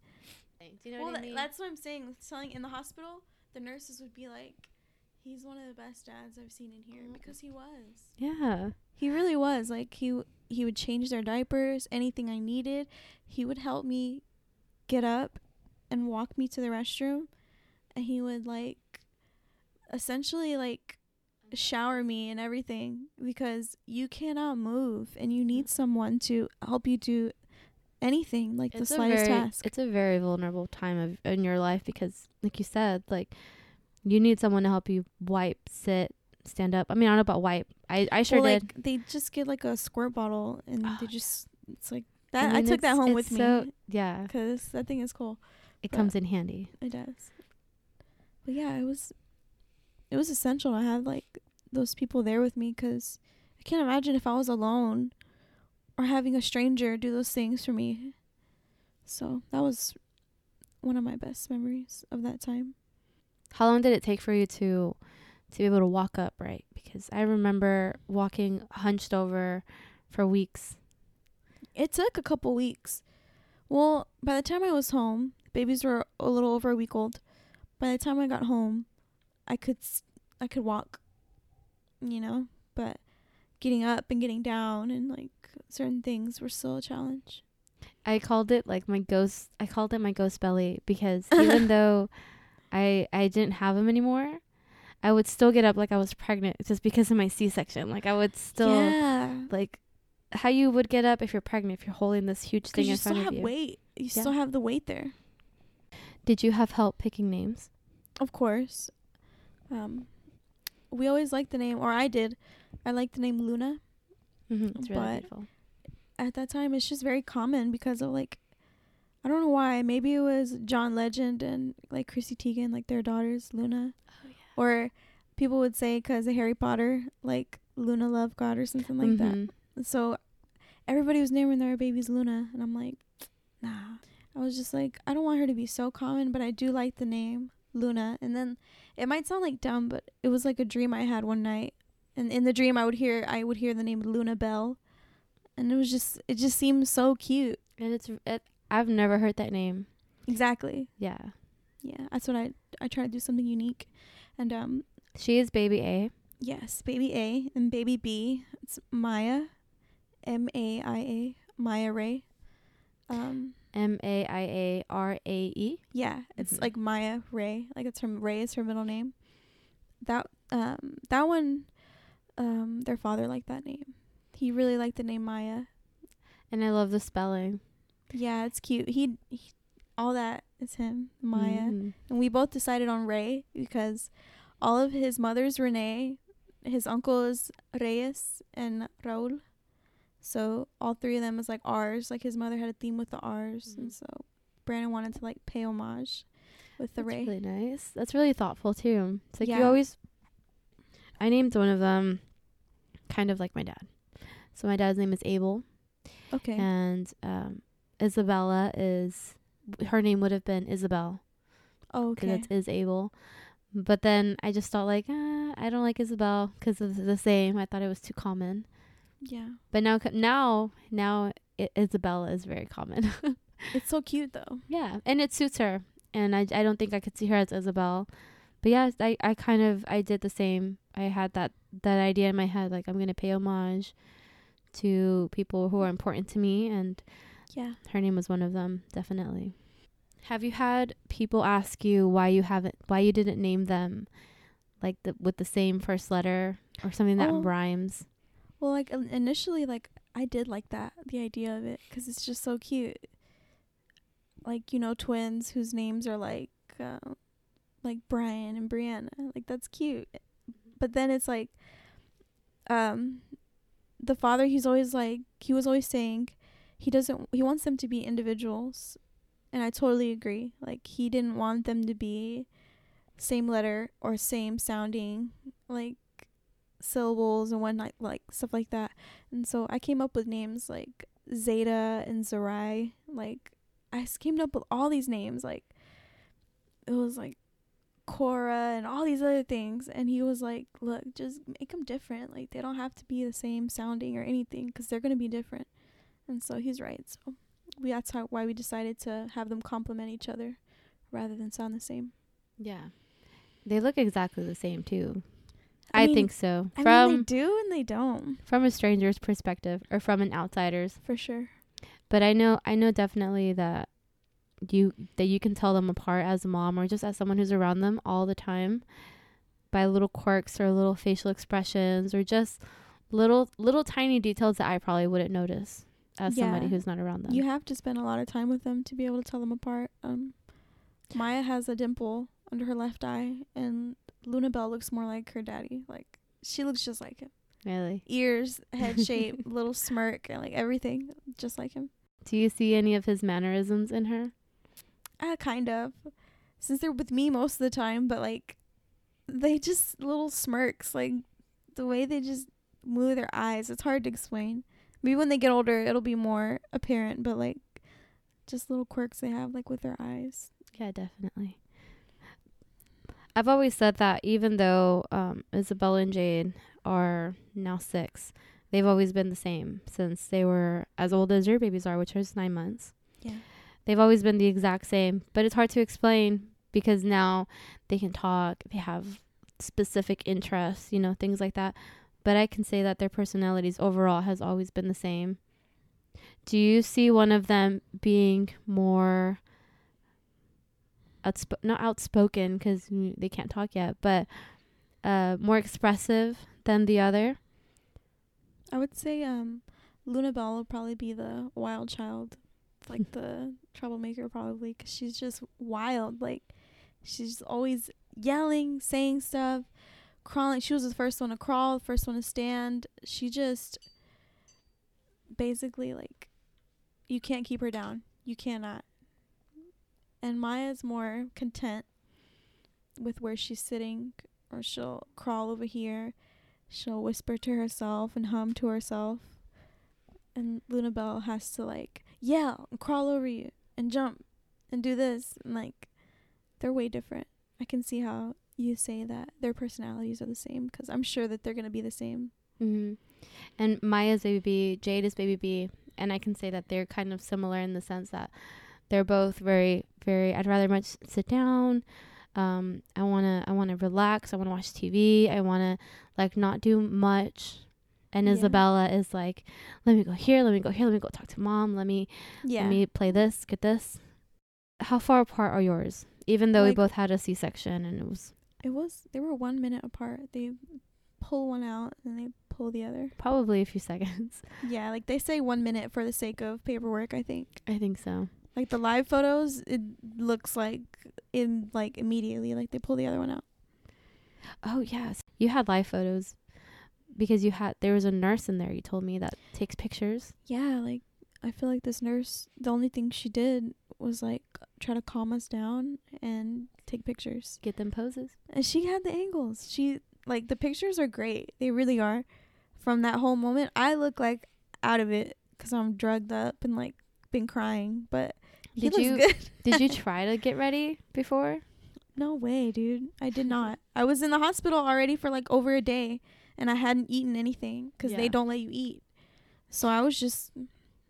Do you know well, what I tha- mean? that's what I'm saying. With selling in the hospital, the nurses would be like, "He's one of the best dads I've seen in here," Mm. because he was. yeah. He really was. Like he w- he would change their diapers, anything I needed. He would help me get up and walk me to the restroom, and he would like essentially like shower me and everything because you cannot move and you need someone to help you do anything like the It's a slightest very, task. It's a very vulnerable time of in your life because, like you said, like you need someone to help you wipe, sit, stand up. I mean, I don't know about wipe. I I sure well, did. like they just get like a squirt bottle and Oh, they just it's like that. I, mean, took that home with so- me Yeah, because that thing is cool. it but- comes in handy. It does. But yeah, it was it was essential to have like those people there with me cuz I can't imagine if I was alone or having a stranger do those things for me. So, that was one of my best memories of that time. How long did it take for you to to be able to walk up right? Because I remember walking hunched over for weeks. It took a couple weeks. Well, by the time I was home, babies were a little over a week old. By the time I got home, I could s- I could walk, you know, but getting up and getting down and like certain things were still a challenge. I called it like my ghost. I called it my ghost belly because even though I I didn't have him anymore, I would still get up like I was pregnant just because of my C section. Like I would still yeah, like how you would get up if you're pregnant if you're holding this huge thing you in still front have of you. weight. You Yeah. still have the weight there. Did you have help picking names? Of course. Um, we always liked the name, or I did. I liked the name Luna. Mm-hmm. It's really But- beautiful. at that time it's just very common because of like I don't know why. Maybe it was John Legend and like Chrissy Teigen, like their daughters, Luna. Oh, yeah. Or people would say because of Harry Potter, like Luna Lovegood or something like Mhm. that. So everybody was naming their babies Luna, and I'm like, nah. I was just like, I don't want her to be so common, but I do like the name Luna. And then it might sound like dumb, but it was like a dream I had one night, and in the dream I would hear I would hear the name Luna Belle, and it was just it just seemed so cute. And it's it. I've never heard that name. Exactly. Yeah. Yeah, that's what I I try to do something unique, and um She is baby A. yes, baby A and baby B. It's Maia, M A I A Maia Rae. Um M A I A R A E. yeah, it's Mhm. like Maia Rae. Like it's her Rae is her middle name. That um that one, um their father liked that name. He really liked the name Maia. And I love the spelling. Yeah, it's cute. He, he all that is him, Maia. Mhm. And we both decided on Rae because all of his mother's Renee, his uncle is Reyes and Raul. So all three of them is like R's. Like his mother had a theme with the R's, and Mhm. so Brandon wanted to like pay homage with the That's Rae. really nice. That's really thoughtful too. It's like you always. I named one of them, kind of like my dad. So my dad's name is Abel, okay. and um, Isabella is her name would have been Isabel oh, because okay. is Abel. But then I just thought like ah, I don't like Isabel because of the same. I thought it was too common. Yeah. But now now now I Isabella is very common. It's so cute though. Yeah, and it suits her, and I, I don't think I could see her as Isabel, but yeah, I I kind of I did the same. I had that that idea in my head, like I'm gonna pay homage to people who are important to me, and Yeah. her name was one of them, definitely. Have you had people ask you why you haven't why you didn't name them, like the with the same first letter or something that Oh. rhymes? Well, like initially, like I did like that the idea of it because it's just so cute. Like you know, twins whose names are like, uh, like Brian and Brianna. Like that's cute. But then it's like, um, the father. He's always like he was always saying, he doesn't. He wants them to be individuals, and I totally agree. Like he didn't want them to be same letter or same sounding like syllables and whatnot, like stuff like that. And so I came up with names like Zeta and Zerai. Like I came up with all these names. Like it was like Cora and all these other things. And he was like, "Look, just make them different. Like they don't have to be the same sounding or anything because they're gonna be different." And so he's right. So we that's how why we decided to have them complement each other rather than sound the same. Yeah. They look exactly the same too. I I, mean- think so. I from mean, they do and they don't from a stranger's perspective or from an outsider's. for sure. But I know I know definitely that you that you can tell them apart as a mom or just as someone who's around them all the time by little quirks or little facial expressions or just little little tiny details that I probably wouldn't notice as somebody who's not around them. You have to spend a lot of time with them to be able to tell them apart. Um, Maia has a dimple under her left eye, and Luna Belle looks more like her daddy. Like she looks just like him. really. Ears, head shape, little smirk, and like everything just like him. Do you see any of his mannerisms in her? Uh, kind of. Since they're with me most of the time, but like they just little smirks, like the way they just move their eyes. It's hard to explain. Maybe when they get older, it'll be more apparent, but like just little quirks they have, like with their eyes. Yeah, definitely. I've always said that even though um, Isabella and Jade are now six, they've always been the same since they were as old as your babies are, which is nine months. Yeah. They've always been the exact same, but it's hard to explain because now they can talk, they have specific interests, you know, things like that. But I can say that their personalities overall has always been the same. Do you see one of them being more outsp- not outspoken because they can't talk yet, but uh, more expressive than the other? I would say um, Luna Belle will probably be the wild child, like the troublemaker, probably, 'cause she's just wild. Like she's always yelling, saying stuff, crawling. She was the first one to crawl, first one to stand. She just basically like you can't keep her down. You cannot. And Maia's more content with where she's sitting, or she'll crawl over here she'll whisper to herself and hum to herself. And Luna Belle has to like yell and crawl over you and jump and do this and like they're way different. I can see how you say that their personalities are the same because I'm sure that they're gonna be the same. Mm-hmm. And Maia's baby B, Jade is baby B, and I can say that they're kind of similar in the sense that they're both very, very. I'd rather much sit down. Um, I wanna, I wanna relax. I wanna watch TV. I wanna like not do much. And Yeah. Isabella is like, let me go here, let me go here, let me go talk to mom, let me Yeah. let me play this, get this. How far apart are yours? Even though we both had a C section and it was it was they were one minute apart. They pull one out and they pull the other. probably a few seconds. Yeah, like they say one minute for the sake of paperwork, I think. I think so. Like the live photos, it looks like in like immediately, like they pull the other one out. Oh yes, you had live photos because you had there was a nurse in there. You told me that takes pictures. Yeah, like I feel like this nurse, the only thing she did was like try to calm us down and take pictures. Get them poses. And she had the angles. She like the pictures are great. They really are. From that whole moment, I look like out of it cuz I'm drugged up and like been crying, but Did looks you did you try to get ready before? No way, dude. I did not. I was in the hospital already for like over a day and I hadn't eaten anything cuz Yeah. they don't let you eat. So I was just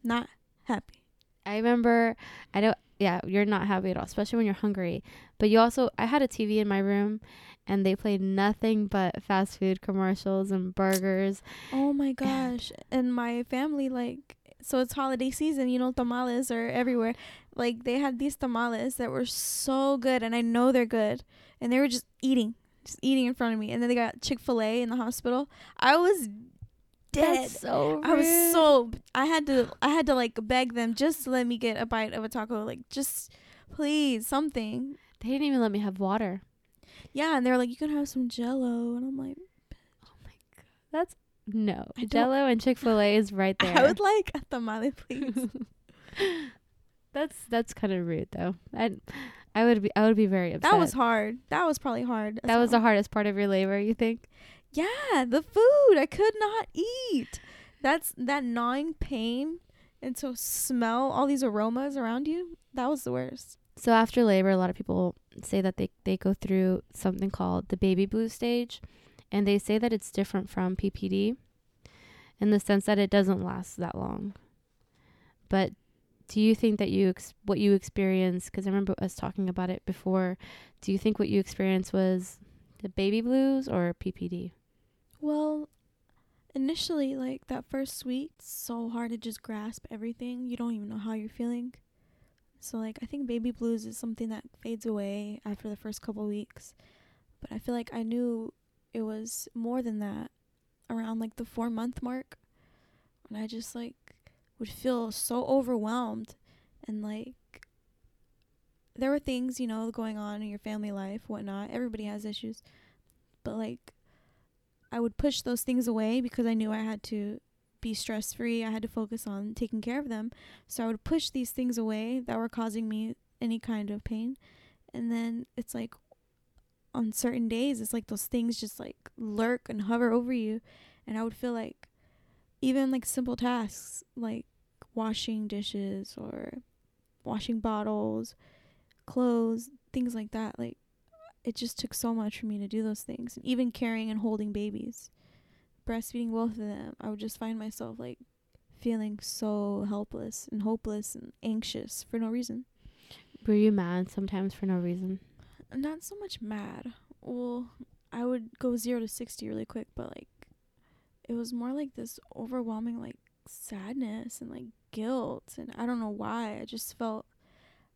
not happy. I remember I don't yeah, you're not happy at all, especially when you're hungry. But you also I had a TV in my room and they played nothing but fast food commercials and burgers. Oh my gosh. And my family like so it's holiday season, you know, tamales are everywhere. Like they had these tamales that were so good and I know they're good. And they were just eating. Just eating in front of me. And then they got Chick fil A in the hospital. I was dead. That's so I was so I had to I had to like beg them just to let me get a bite of a taco. Like just please, something. They didn't even let me have water. Yeah, and they were like, You can have some jello and I'm like, Oh my god. That's no. I Jello and Chick fil A is right there. I would like a tamale, please. That's that's kind of rude though. I I would be I would be very upset. That was hard. That was probably hard. that was the hardest part of your labor, you think? Yeah, the food. I could not eat. That's that gnawing pain and to smell all these aromas around you. That was the worst. So after labor, a lot of people say that they they go through something called the baby blue stage, and they say that it's different from PPD in the sense that it doesn't last that long. But do you think that you ex- what you experienced because I remember us talking about it before, do you think what you experienced was the baby blues or PPD? Well, initially, like that first week, so hard to just grasp everything. You don't even know how you're feeling. So, like, I think baby blues is something that fades away after the first couple weeks. But I feel like I knew it was more than that around like the four month mark. And I just like would feel so overwhelmed and like there were things, you know, going on in your family life, whatnot. Everybody has issues. But like I would push those things away because I knew I had to be stress free. I had to focus on taking care of them. So I would push these things away that were causing me any kind of pain. And then it's like on certain days, it's like those things just like lurk and hover over you. And I would feel like even like simple tasks like washing dishes or washing bottles, clothes, things like that. Like it just took so much for me to do those things. And even carrying and holding babies, breastfeeding both of them, I would just find myself like feeling so helpless and hopeless and anxious for no reason. Were you mad sometimes for no reason? Not so much mad. Well, I would go 0 to 60 really quick, but like it was more like this overwhelming like sadness and like guilt and I don't know why. I just felt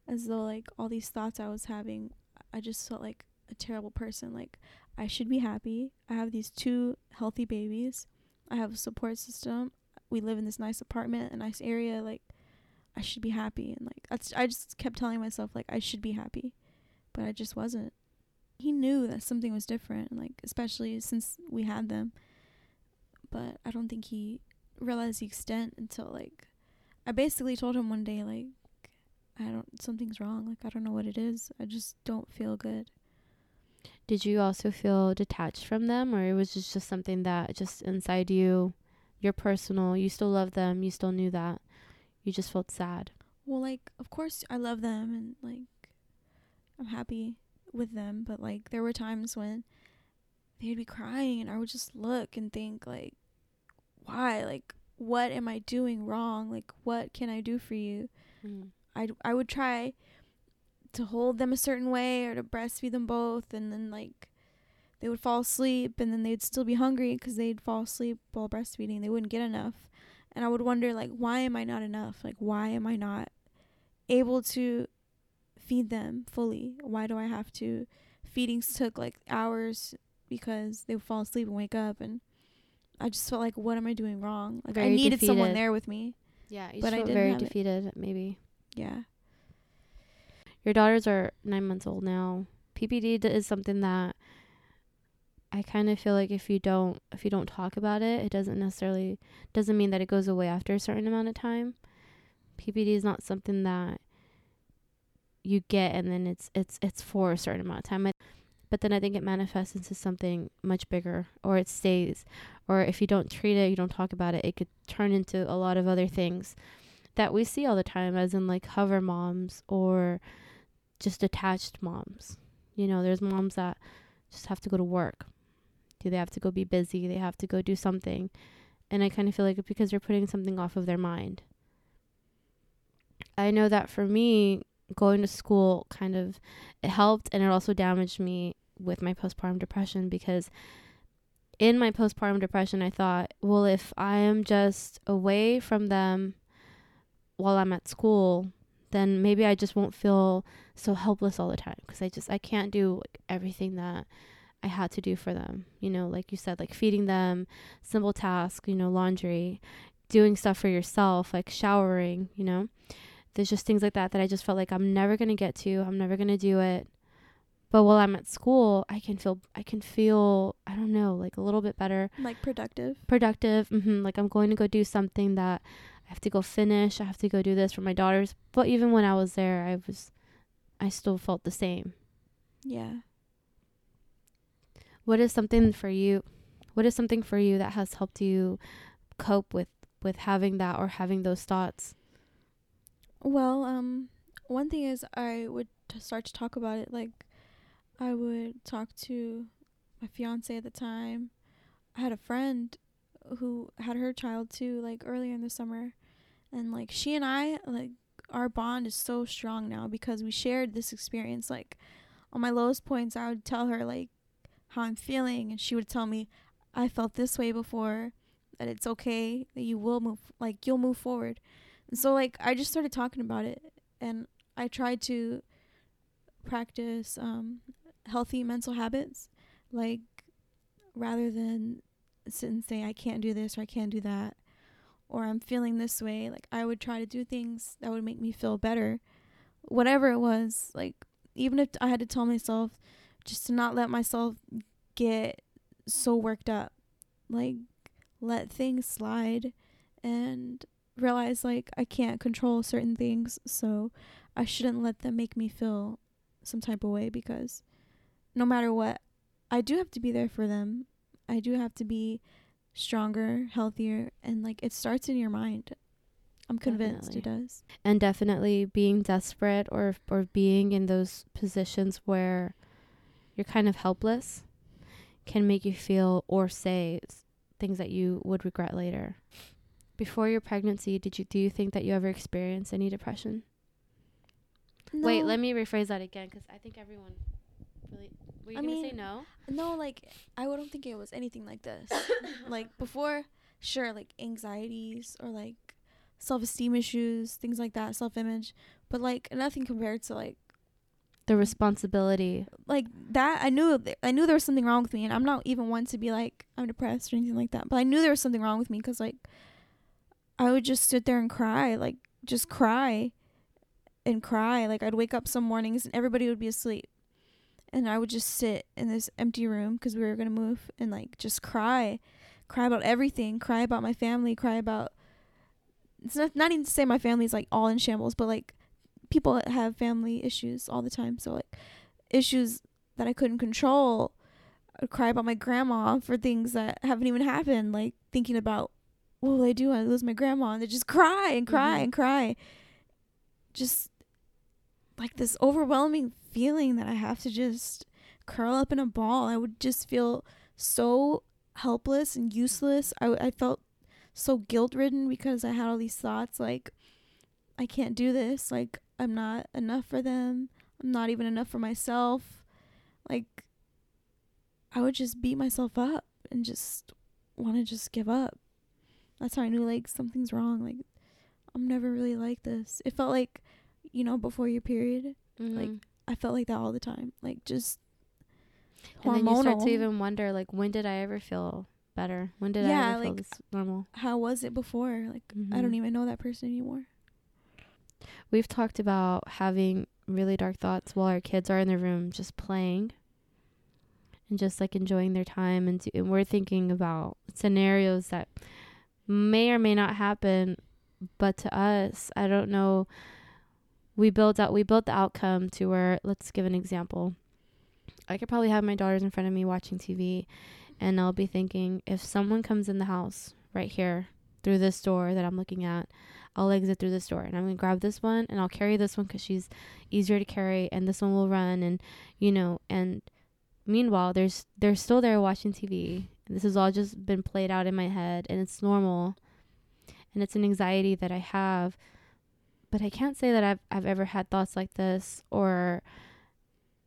as though like all these thoughts I was having, I just felt like a terrible person. Like I should be happy. I have these two healthy babies. I have a support system. We live in this nice apartment, a nice area. Like I should be happy, and like that's. I just kept telling myself like I should be happy, but I just wasn't. He knew that something was different, like especially since we had them. But I don't think he realized the extent until like I basically told him one day like I don't something's wrong. Like I don't know what it is. I just don't feel good. Did you also feel detached from them, or it was just, just something that just inside you, your personal, you still love them, you still knew that, you just felt sad? Well, like of course I love them and like I'm happy with them, but like there were times when they'd be crying and I would just look and think like why? Like what am I doing wrong? Like what can I do for you? Mm. I I would try to hold them a certain way or to breastfeed them both and then like they would fall asleep and then they'd still be hungry because they'd fall asleep while breastfeeding they wouldn't get enough and i would wonder like why am i not enough like why am i not able to feed them fully why do i have to feedings took like hours because they would fall asleep and wake up and i just felt like what am i doing wrong like i Very needed someone there with me Yeah, you But I felt didn't very have it. defeated, maybe. yeah Your daughters are nine months old now. PPD d- is something that I kind of feel like if you don't if you don't talk about it, it doesn't necessarily doesn't mean that it goes away after a certain amount of time. PPD is not something that you get and then it's it's it's for a certain amount of time. But then I think it manifests into something much bigger or it stays or if you don't treat it, you don't talk about it, it could turn into a lot of other things that we see all the time as in like hover moms or just attached moms. You know, there's moms that just have to go to work. Do they have to go be busy? They have to go do something. And I kind of feel like because they're putting something off of their mind. I know that for me, going to school kind of it helped and it also damaged me with my postpartum depression because in my postpartum depression, I thought, well, if I am just away from them while I'm at school, then maybe I just won't feel so helpless all the time because I just I can't do like, everything that I had to do for them. You know, like you said, like feeding them, simple tasks, you know, laundry, doing stuff for yourself, like showering, you know. There's just things like that that I just felt like I'm never going to get to. I'm never going to do it. But while I'm at school, I can feel I can feel I don't know, like a little bit better like productive productive. Mm-hmm, Like I'm going to go do something that I have to go finish. I have to go do this for my daughters. But even when I was there, I was, I still felt the same. Yeah. What is something for you? What is something for you that has helped you cope with with having that or having those thoughts? Well, um, one thing is I would t- start to talk about it. Like, I would talk to my fiance at the time. I had a friend who had her child too, like earlier in the summer, and like she and I, like our bond is so strong now because we shared this experience. Like, on my lowest points, I would tell her like how I'm feeling, and she would tell me I felt this way before. That it's okay that you will move, like you'll move forward. So like I just started talking about it, and I tried to practice um, healthy mental habits, like rather than sit and say I can't do this or I can't do that, or I'm feeling this way. Like I would try to do things that would make me feel better, whatever it was. Like even if I had to tell myself just to not let myself get so worked up, like let things slide and realize like I can't control certain things, so I shouldn't let them make me feel some type of way because no matter what, I do have to be there for them. I do have to be stronger, healthier, and like it starts in your mind. I'm convinced Definitely. it does. and definitely being desperate or or being in those positions where you're kind of helpless can make you feel or say things that you would regret later. Before your pregnancy, did you do you think that you ever experienced any depression? Wait, let me rephrase that again cuz I think everyone really were you I going to say mean, no? No, like I don't think it was anything like this. like before, sure, like anxieties or like self-esteem issues, things like that, self-image, but like nothing compared to like The responsibility. like that. I knew th- I knew there was something wrong with me, and I'm not even one to be like I'm depressed or anything like that. But I knew there was something wrong with me because like I would just sit there and cry, like just cry and cry. Like I'd wake up some mornings and everybody would be asleep. And I would just sit in this empty room because we were going to move and like just cry. Cry about everything. Cry about my family. Cry about. It's not, not even to say my family's like all in shambles, but like people have family issues all the time. So like issues that I couldn't control. I would cry about my grandma for things that haven't even happened. Like thinking about what will I do I lose my grandma? And they just cry and cry Mhm. and cry. Just like this overwhelming feeling that I have to just curl up in a ball. I would just feel so helpless and useless. I, I felt so guilt ridden because I had all these thoughts like, I can't do this. Like, I'm not enough for them. I'm not even enough for myself. Like, I would just beat myself up and just want to just give up. That's how I knew like something's wrong. Like, I'm never really like this. It felt like, you know, before your period, Like, Mhm. I felt like that all the time. Like just hormonal. and then you start to even wonder like when did I ever feel better? When did I Yeah, ever feel this normal? How was it before? Like I Mhm. don't even know that person anymore. We've talked about having really dark thoughts while our kids are in their room just playing and just like enjoying their time and, do, and we're thinking about scenarios that may or may not happen but to us I don't know. We built out we built the outcome to where let's give an example. I could probably have my daughters in front of me watching TV and I'll be thinking if someone comes in the house right here through this door that I'm looking at I'll exit through this door and I'm going to grab this one and I'll carry this one because she's easier to carry and this one will run and you know and meanwhile there's they're still there watching TV and this has all just been played out in my head and it's normal and it's an anxiety that I have but I can't say that I've I've ever had thoughts like this or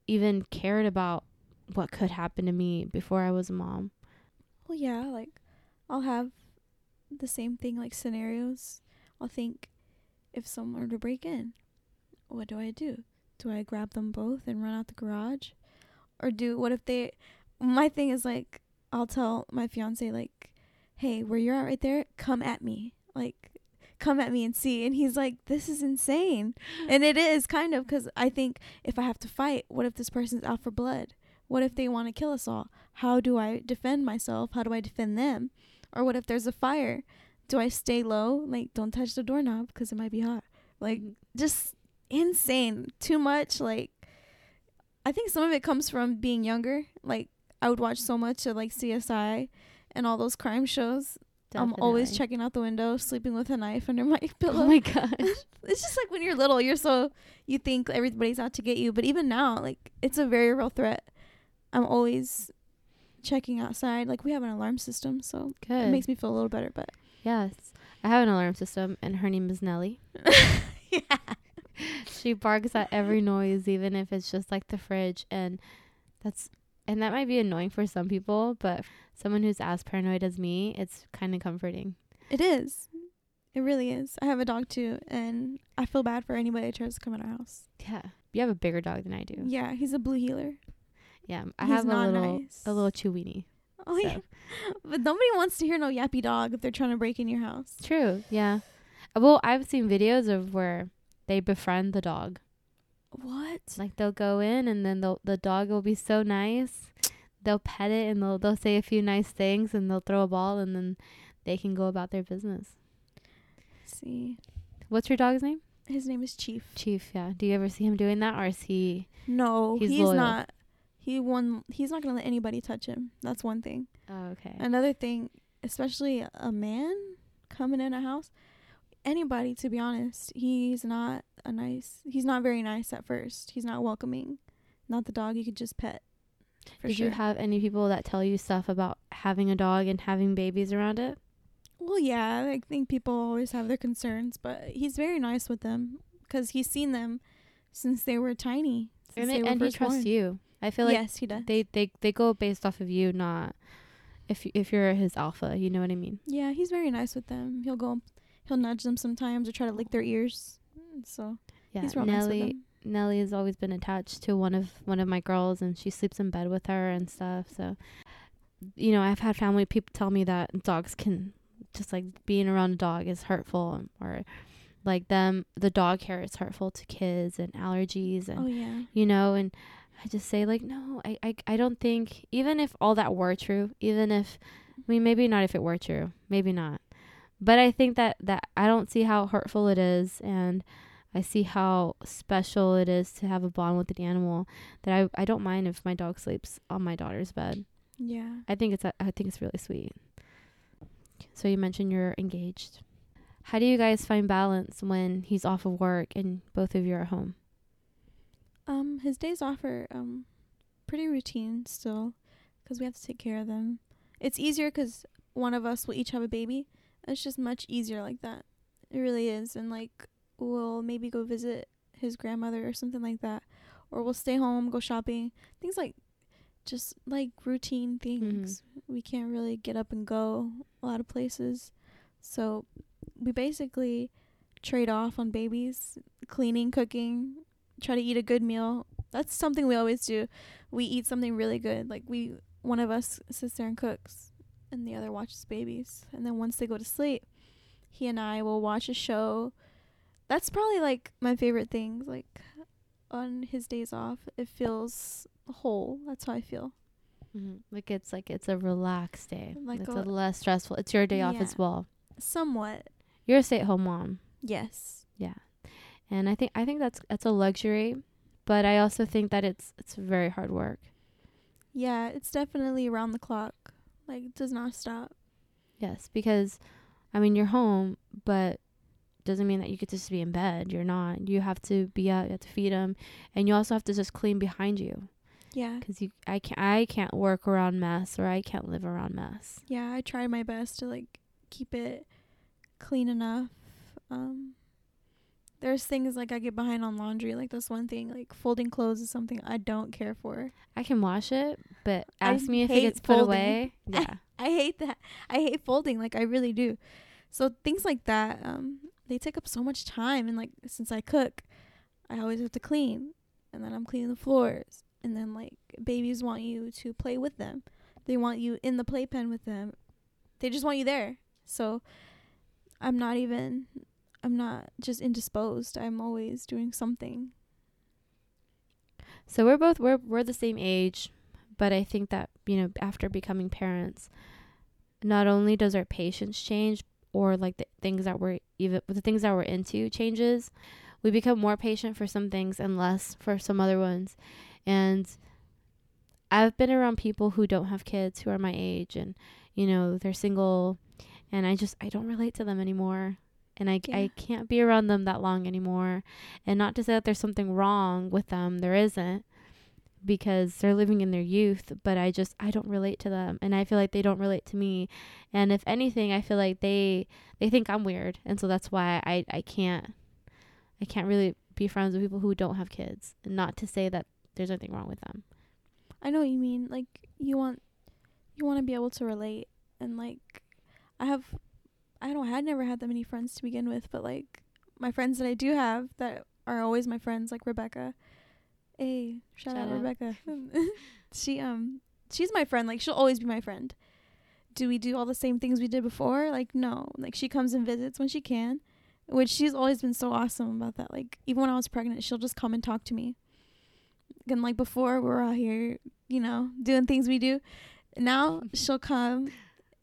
even cared about what could happen to me before I was a mom. Well, yeah, like I'll have the same thing like scenarios. I'll think if someone were to break in, what do I do? Do I grab them both and run out the garage? Or do what if they my thing is like I'll tell my fiance like, "Hey, where you're at right there, come at me." Like come at me and see and he's like this is insane and it is kind of because i think if i have to fight what if this person's out for blood what if they want to kill us all how do i defend myself how do i defend them or what if there's a fire do I stay low? Like, don't touch the doorknob because it might be hot. Like, mm-hmm. just insane. Too much. Like, I think some of it comes from being younger. Like, I would watch so much of like CSI and all those crime shows. I'm always checking out the window, sleeping with a knife under my oh pillow. Oh my gosh. it's just like when you're little, you're so you think everybody's out to get you, but even now, like it's a very real threat. I'm always checking outside. Like we have an alarm system, so Good. it makes me feel a little better. But yes. I have an alarm system and her name is Nellie. yeah, She barks at every noise, even if it's just like the fridge and that's and that might be annoying for some people, but someone who's as paranoid as me, it's kind of comforting. it is. It really is. I have a dog too, and I feel bad for anybody that tries to come in our house. Yeah. You have a bigger dog than I do. Yeah, he's a blue heeler. Yeah. I He's have a little nice. a little Chiweenie. Oh So. yeah, but nobody wants to hear no yappy dog if they're trying to break in your house. True. Yeah. Well, I've seen videos of where they befriend the dog. What? Like they'll go in and then they'll, the dog will be so nice. They'll pet it and they'll they'll say a few nice things and they'll throw a ball and then they can go about their business. see, What's your dog's name? his name is Chief. Chief. Yeah. Do you ever see him doing that or is he? No, He's he's, not. He won. He's not gonna let anybody touch him. That's one thing. Oh, okay. Another thing, especially a man coming in a house, anybody to be honest, he's not a nice. He's not very nice at first. He's not welcoming. Not the dog you could just pet. Did sure. you have any people that tell you stuff about having a dog and having babies around it? well, yeah, I think people always have their concerns, but he's very nice with them because he's seen them since they were tiny. And, they it, were and he trusts born. you. I feel like yes, he does. they, they they go based off of you, not if if you're his alpha. You know what I mean? yeah, he's very nice with them. He'll go, he'll nudge them sometimes or try to lick their ears. So Yeah. he's Nelly. Nelly has always been attached to one of one of my girls, and she sleeps in bed with her and stuff. So, you know, I've had family people tell me that dogs can just like being around a dog is hurtful, or like them the dog hair is hurtful to kids and allergies and Oh yeah. you know and i just say like no I, I i don't think even if all that were true even if i mean maybe not if it were true maybe not but i think that that i don't see how hurtful it is and i see how special it is to have a bond with an animal that i i don't mind if my dog sleeps on my daughter's bed Yeah. i think it's I think it's really sweet so you mentioned you're engaged how do you guys find balance when he's off of work and both of you are home Um, his days off are um pretty routine still, because we have to take care of them. It's easier because one of us will each have a baby. It's just much easier like that. It really is, and like we'll maybe go visit his grandmother or something like that, or we'll stay home, go shopping, things like just like routine things. Mm-hmm. We can't really get up and go a lot of places, so we basically trade off on babies, cleaning, cooking, try to eat a good meal. That's something we always do. We eat something really good. Like we one of us sits there and cooks and the other watches babies. And then once they go to sleep, he and I will watch a show. That's probably like my favorite things like on his days off. It feels whole. That's how I feel. Mm-hmm. Like it's like it's a relaxed day. Like it's a- a, less stressful. It's your day off as well. Somewhat. You're a stay-at-home mom, Yes. Yeah, and I think I think that's that's a luxury, but I also think that it's it's very hard work. Yeah, it's definitely around the clock. Like does not stop. Yes, because I mean you're home, but doesn't mean that you get to just be in bed. You're not. You have to be out. You have to feed them, and you also have to just clean behind you. Yeah. Because you, I can't, I can't work around mess, or I can't live around mess. yeah, I try my best to like keep it clean enough. Um there's things like I get behind on laundry, like this one thing. Like folding clothes is something I don't care for. I can wash it, but I ask me if it gets put away. Yeah. I hate that. I hate folding, like I really do. So things like that, um, they take up so much time and like since I cook, I always have to clean. And then I'm cleaning the floors. And then like babies want you to play with them. They want you in the playpen with them. They just want you there. So I'm not even I'm not just indisposed. I'm always doing something. So we're both we're we're the same age, but I think that you know after becoming parents, not only does our patience change, or like the things that we're even the things that we're into changes, we become more patient for some things and less for some other ones. And I've been around people who don't have kids who are my age and you know, they're single and I just I don't relate to them anymore. And I Yeah. I can't be around them that long anymore. And not to say that there's something wrong with them, there isn't because they're living in their youth, but I just I don't relate to them and I feel like they don't relate to me. And if anything, I feel like they they think I'm weird. And so that's why I I can't I can't really be friends with people who don't have kids. Not to say that there's anything wrong with them. I know what you mean. Like you want you want to be able to relate and like I have I don't had never had that many friends to begin with, but like my friends that I do have that are always my friends like Rebecca. Hey, shout, Shout out, out. Rebecca. she um she's my friend. Like she'll always be my friend. Do we do all the same things we did before? Like no. Like she comes and visits when she can, which she's always been so awesome about that. Like even when I was pregnant, she'll just come and talk to me. And like before, we were out here, you know, doing things we do. Now she'll come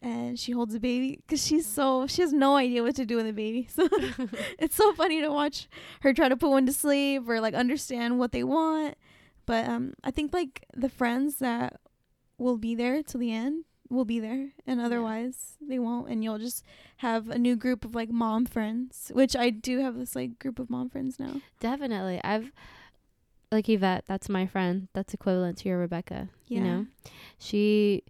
and she holds a baby because she's so she has no idea what to do with the baby. So it's so funny to watch her try to put one to sleep or like understand what they want. But um, I think like the friends that will be there till the end will be there, and otherwise they won't. And you'll just have a new group of like mom friends, which I do have this like group of mom friends now. Definitely. I've like Yvette, that's my friend. That's equivalent to your Rebecca. You know? She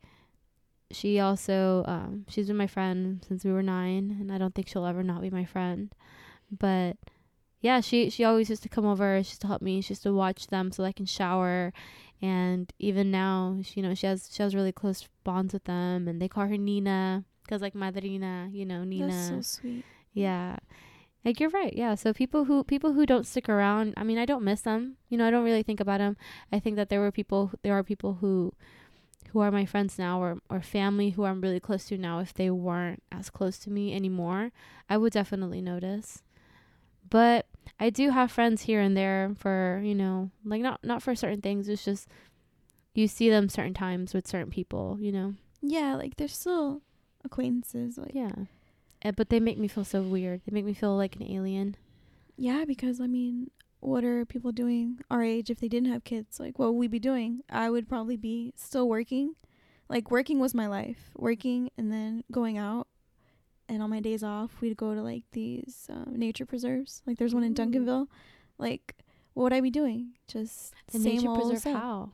she also um she's been my friend since we were nine and I don't think she'll ever not be my friend. But yeah, she she always used to come over, she used to help me, she used to watch them so I can shower and even now, she, you know, she has she has really close bonds with them and they call her Nina cuz like madrina, you know, Nina. That's so sweet. Yeah. Like you're right. Yeah. So people who people who don't stick around, I mean, I don't miss them. You know, I don't really think about them. I think that there were people there are people who who are my friends now or or family who I'm really close to now if they weren't as close to me anymore, I would definitely notice. But I do have friends here and there for, you know, like not not for certain things. It's just you see them certain times with certain people, you know. Yeah, like they're still acquaintances. Like Yeah. Uh, but they make me feel so weird. They make me feel like an alien. Yeah, because I mean, what are people doing our age if they didn't have kids? Like, what would we be doing? I would probably be still working. Like, working was my life. Working and then going out. And on my days off, we'd go to like these um, nature preserves. Like, there's one in Duncanville. Like, what would I be doing? Just The same nature old preserve stuff. how?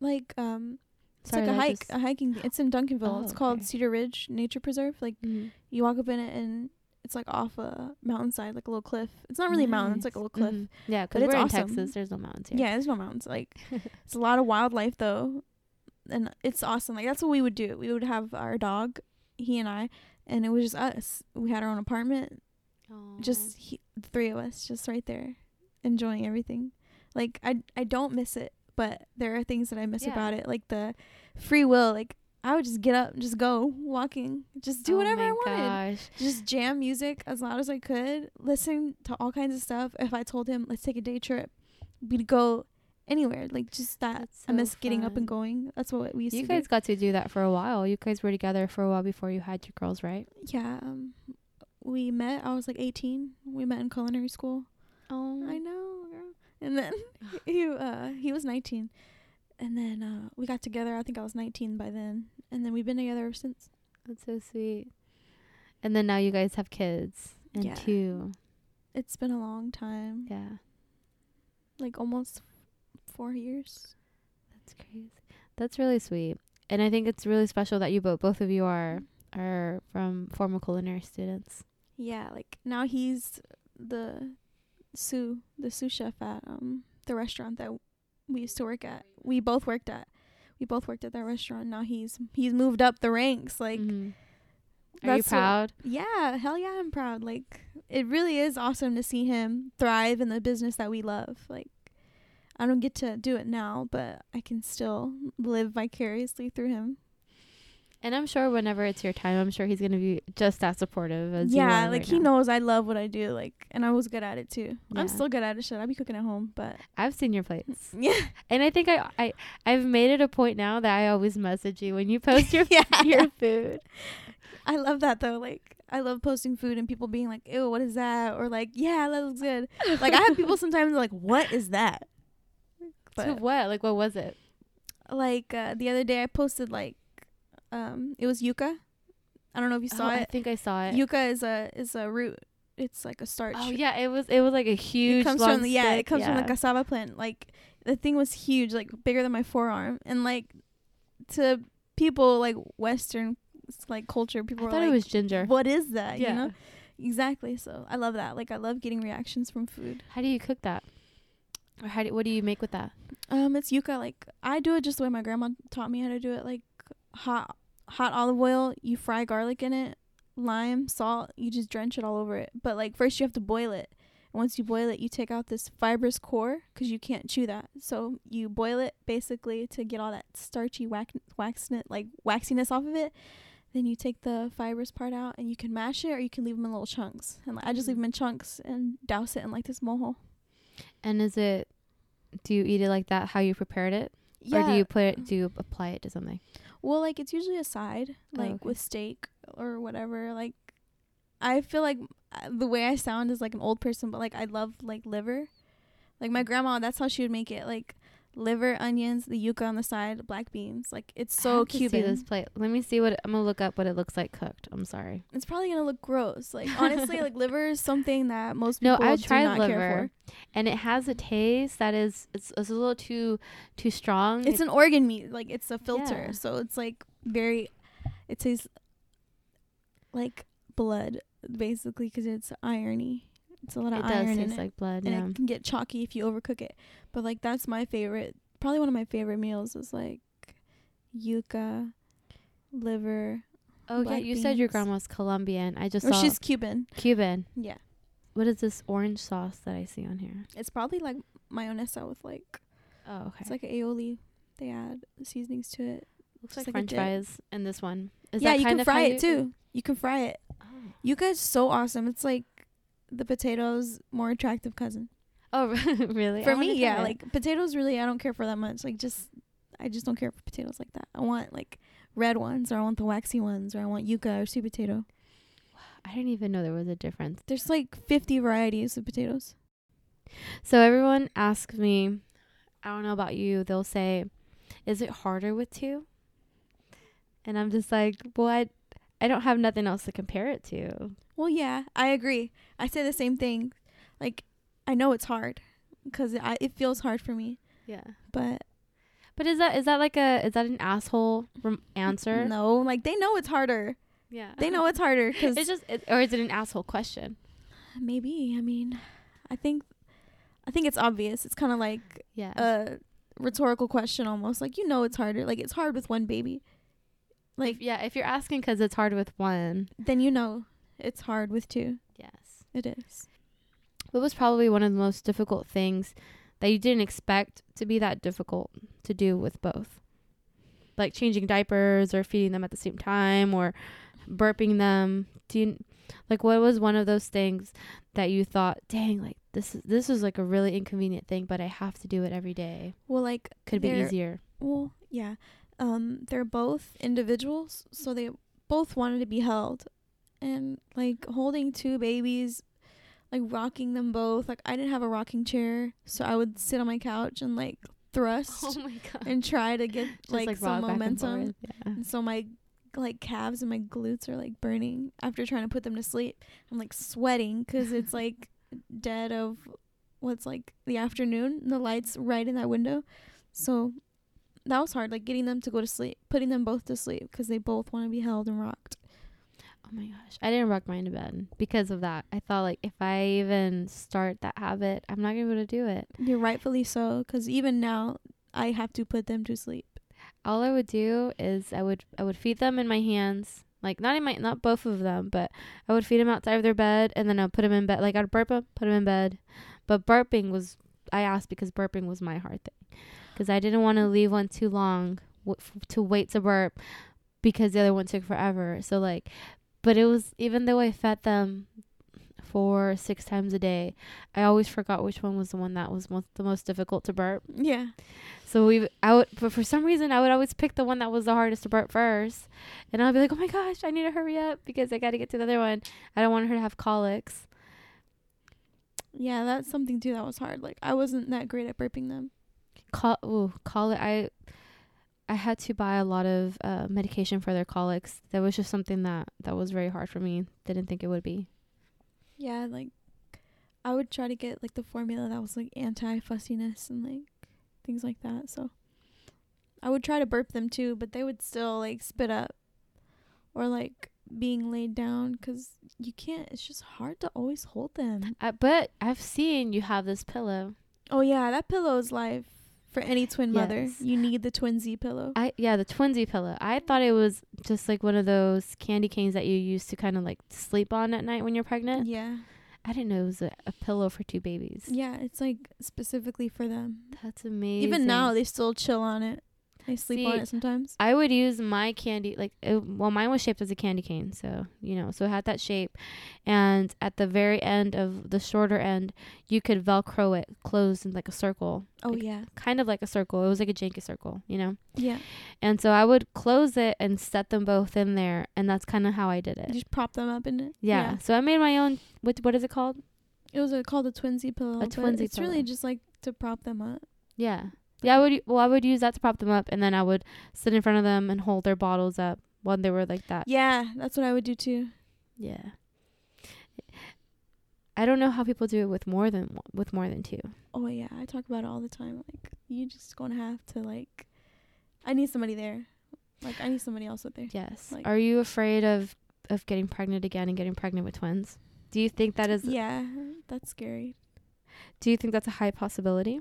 Like, um, it's Sorry, like a hike, a hiking. It's in Duncanville. Oh, it's called okay. Cedar Ridge Nature Preserve. Like, Mhm. you walk up in it and it's like off a mountainside, like a little cliff. It's not really a mountain. It's like a little cliff. Mhm. Yeah, because it's we're in awesome. Texas. There's no mountains here. Yeah, there's no mountains. Like it's a lot of wildlife though, and it's awesome. Like that's what we would do. We would have our dog, he and I, and it was just us. We had our own apartment, just he, the three of us, just right there, enjoying everything. Like I I don't miss it, but there are things that I miss Yeah. about it, like the free will. Like I would just get up, and just go walking, just do Oh whatever I wanted Gosh. just jam music as loud as I could, listen to all kinds of stuff. If I told him, let's take a day trip, we'd go anywhere. Like just that. That's I so miss getting up and going. That's what we used You to guys got to do that for a while. You guys were together for a while before you had your girls, right? Yeah. Um, we met. I was like 18. We met in culinary school. Oh, I know, girl. And then he uh he was 19. And then uh we got together. I think I was 19 by then. And then we've been together ever since. That's so sweet. And then now you guys have kids and Yeah. two. It's been a long time. Yeah, Like almost 4 years. that's crazy. That's really sweet. And I think it's really special that you both both of you are are from former culinary students. Yeah, like now he's the sous the sous chef at um the restaurant that we used to work at. We both worked at. We both worked at that restaurant. Now he's he's moved up the ranks. Like Mhm. Are you that's what- proud? yeah, hell yeah, I'm proud. Like it really is awesome to see him thrive in the business that we love. Like I don't get to do it now, but I can still live vicariously through him. And I'm sure whenever it's your time, I'm sure he's gonna be just as supportive as you yeah, like right he now. knows I love what I do. Like and I was good at it too. Yeah. I'm still good at it. Shit, I be cooking at home, but I've seen your plates, yeah. and I think I I I've made it a point now that I always message you when you post your yeah. your food. I love that though. Like I love posting food and people being like, "Ew, what is that?" or like, "Yeah, that looks good." like I have people sometimes like, "What is that?" to what? Like, what was it? like uh, the other day, I posted like, um, it was yuca. I don't know if you saw oh, I think I saw it. Yuca is a is a root. It's like a starch. oh yeah, it was it was like a huge. it comes from the, yeah, it stick, comes from the cassava plant. Like the thing was huge, like bigger than my forearm, and like to people like Western like culture, people I thought like, it was ginger. "What is that?" yeah. You know exactly. So I love that. Like I love getting reactions from food. How do you cook that? Or how do what do you make with that? Um, it's yuca. Like I do it just the way my grandma taught me how to do it. Like hot hot olive oil. You fry garlic in it, lime, salt. You just drench it all over it. But like first you have to boil it. And once you boil it, you take out this fibrous core because you can't chew that. So you boil it basically to get all that starchy wax waxness like waxiness off of it. Then you take the fibrous part out and you can mash it or you can leave them in little chunks. And like, I just leave them in chunks and douse it in like this mojo. And is it? Do you eat it like that? How you prepared it, Yeah. or do you put it? Do you apply it to something? Well, like it's usually a side, Oh, like okay. with steak or whatever. Like, I feel like uh, the way I sound is like an old person, but like I love like liver. Like my grandma, that's how she would make it. Like liver, onions, the yuca on the side, black beans. Like it's so have to see Cuban. this plate. Let me see what it, I'm gonna look up what it looks like cooked. I'm sorry. It's probably gonna look gross. Like honestly, like liver is something that most people No, I've tried not liver, and it has a taste that is it's, it's a little too too strong. It's It- an organ meat. Like it's a filter, Yeah. so it's like very. It tastes like blood, basically, because it's irony. It's a lot of it does iron in taste it. like blood. and Yeah. it can get chalky if you overcook it. But like that's my favorite. Probably one of my favorite meals is like yuca, liver. Oh yeah, you said your grandma's Colombian. I just Or saw she's Cuban. Cuban. Yeah, What is this orange sauce that I see on here? it's probably like mayonesa with like Oh okay. it's like aioli. They add seasonings to it. looks like, like French fries in this one. Is yeah, you can fry it too. You can fry it. Oh. Yuca is so awesome. It's like the potato's more attractive cousin. Oh really? For me, yeah, it. like potatoes really I don't care for that much. Like just I just don't care for potatoes like that. I want like red ones or I want the waxy ones or I want yuca or sweet potato. I didn't even know there was a difference. There's like 50 varieties of potatoes. So everyone asks me, I don't know about you. They'll say, "Is it harder with two? And I'm just like, "Well, I, I don't have nothing else to compare it to." Well, yeah, I agree. I say the same thing. Like I know it's hard cuz I it feels hard for me, Yeah. but But is that is that like a is that an asshole rem- answer? no, like they know it's harder. Yeah. They know it's harder cuz it's just, it, or is it an asshole question? maybe, I mean, I think I think it's obvious. It's kind of like Yeah. a rhetorical question almost. Like you know it's harder. Like it's hard with one baby. Like if, yeah. If you're asking because it's hard with one, then you know it's hard with two. yes. It is. What was probably one of the most difficult things that you didn't expect to be that difficult to do with both? Like changing diapers or feeding them at the same time or burping them. Do you like what was one of those things that you thought, "Dang, like this is this is like a really inconvenient thing, but I have to do it every day." Well, like Could be easier. Well, yeah. Um, they're both individuals, so they both wanted to be held, and like holding two babies, like rocking them both. Like I didn't have a rocking chair, so I would sit on my couch and like thrust oh god. and try to get Just, like, some back and momentum. Yeah. And so my like calves and my glutes are like burning after trying to put them to sleep. I'm like sweating cuz it's like dead of what's like the afternoon. and The lights right in that window, so that was hard. Like getting them to go to sleep, putting them both to sleep cuz they both want to be held and rocked. Oh my gosh. I didn't rock mine to bed because of that. I thought like if I even start that habit, I'm not going to be able to do it. You're rightfully so, because even now I have to put them to sleep. All I would do is I would I would feed them in my hands. Like not in my not both of them, but I would feed them outside of their bed and then I'd put them in bed. Like I'd burp them, put them in bed. But burping was I asked because burping was my hard thing. Cuz I didn't want to leave one too long w- f- to wait to burp because the other one took forever. So like but it was even though I fed them four, six times a day. I always forgot which one was the one that was most, the most difficult to burp. Yeah. So we, I would, but for some reason, I would always pick the one that was the hardest to burp first, and I'll be like, "Oh my gosh, I need to hurry up because I got to get to the other one. I don't want her to have colics." Yeah, that's something too that was hard. Like I wasn't that great at burping them. Col, ooh, colic. I, I had to buy a lot of uh, medication for their colics. That was just something that that was very hard for me. Didn't think it would be. Yeah, like I would try to get like the formula that was like anti fussiness and like things like that. So I would try to burp them too, but they would still like spit up or like being laid down 'cause you can't. It's just hard to always hold them. Uh, but I've seen you have this pillow. Oh yeah, that pillow is life for any twin mother. You need the Twin Z pillow. I yeah, the Twin Z pillow. I thought it was just like one of those candy canes that you use to kind of like sleep on at night when you're pregnant. yeah, I didn't know it was a, a pillow for two babies. yeah, it's like specifically for them. That's amazing. Even now, they still chill on it. They sleep on it sometimes. I would use my candy like it, well mine was shaped as a candy cane, so you know, so it had that shape. And at the very end of the shorter end, you could velcro it closed in like a circle, Oh like- yeah, kind of like a circle. It was like a janky circle, you know. yeah. And so I would close it and set them both in there, and that's kind of how I did You it. just prop them up in it. Yeah. So I made my own. What what is it called? It was a, called a Twin Z pillow. A Twin Z It's really just like to prop them up. Yeah. Yeah. I would. Well, I would use that to prop them up, and then I would sit in front of them and hold their bottles up when they were like that. Yeah, that's what I would do too. Yeah. I don't know how people do it with more than with more than two. Oh yeah, I talk about it all the time. Like you just gonna have to like, I need somebody there. Like I need somebody else with there. Yes. Like- Are you afraid of of getting pregnant again and getting pregnant with twins? Do you think that is? Yeah, that's scary. Do you think that's a high possibility?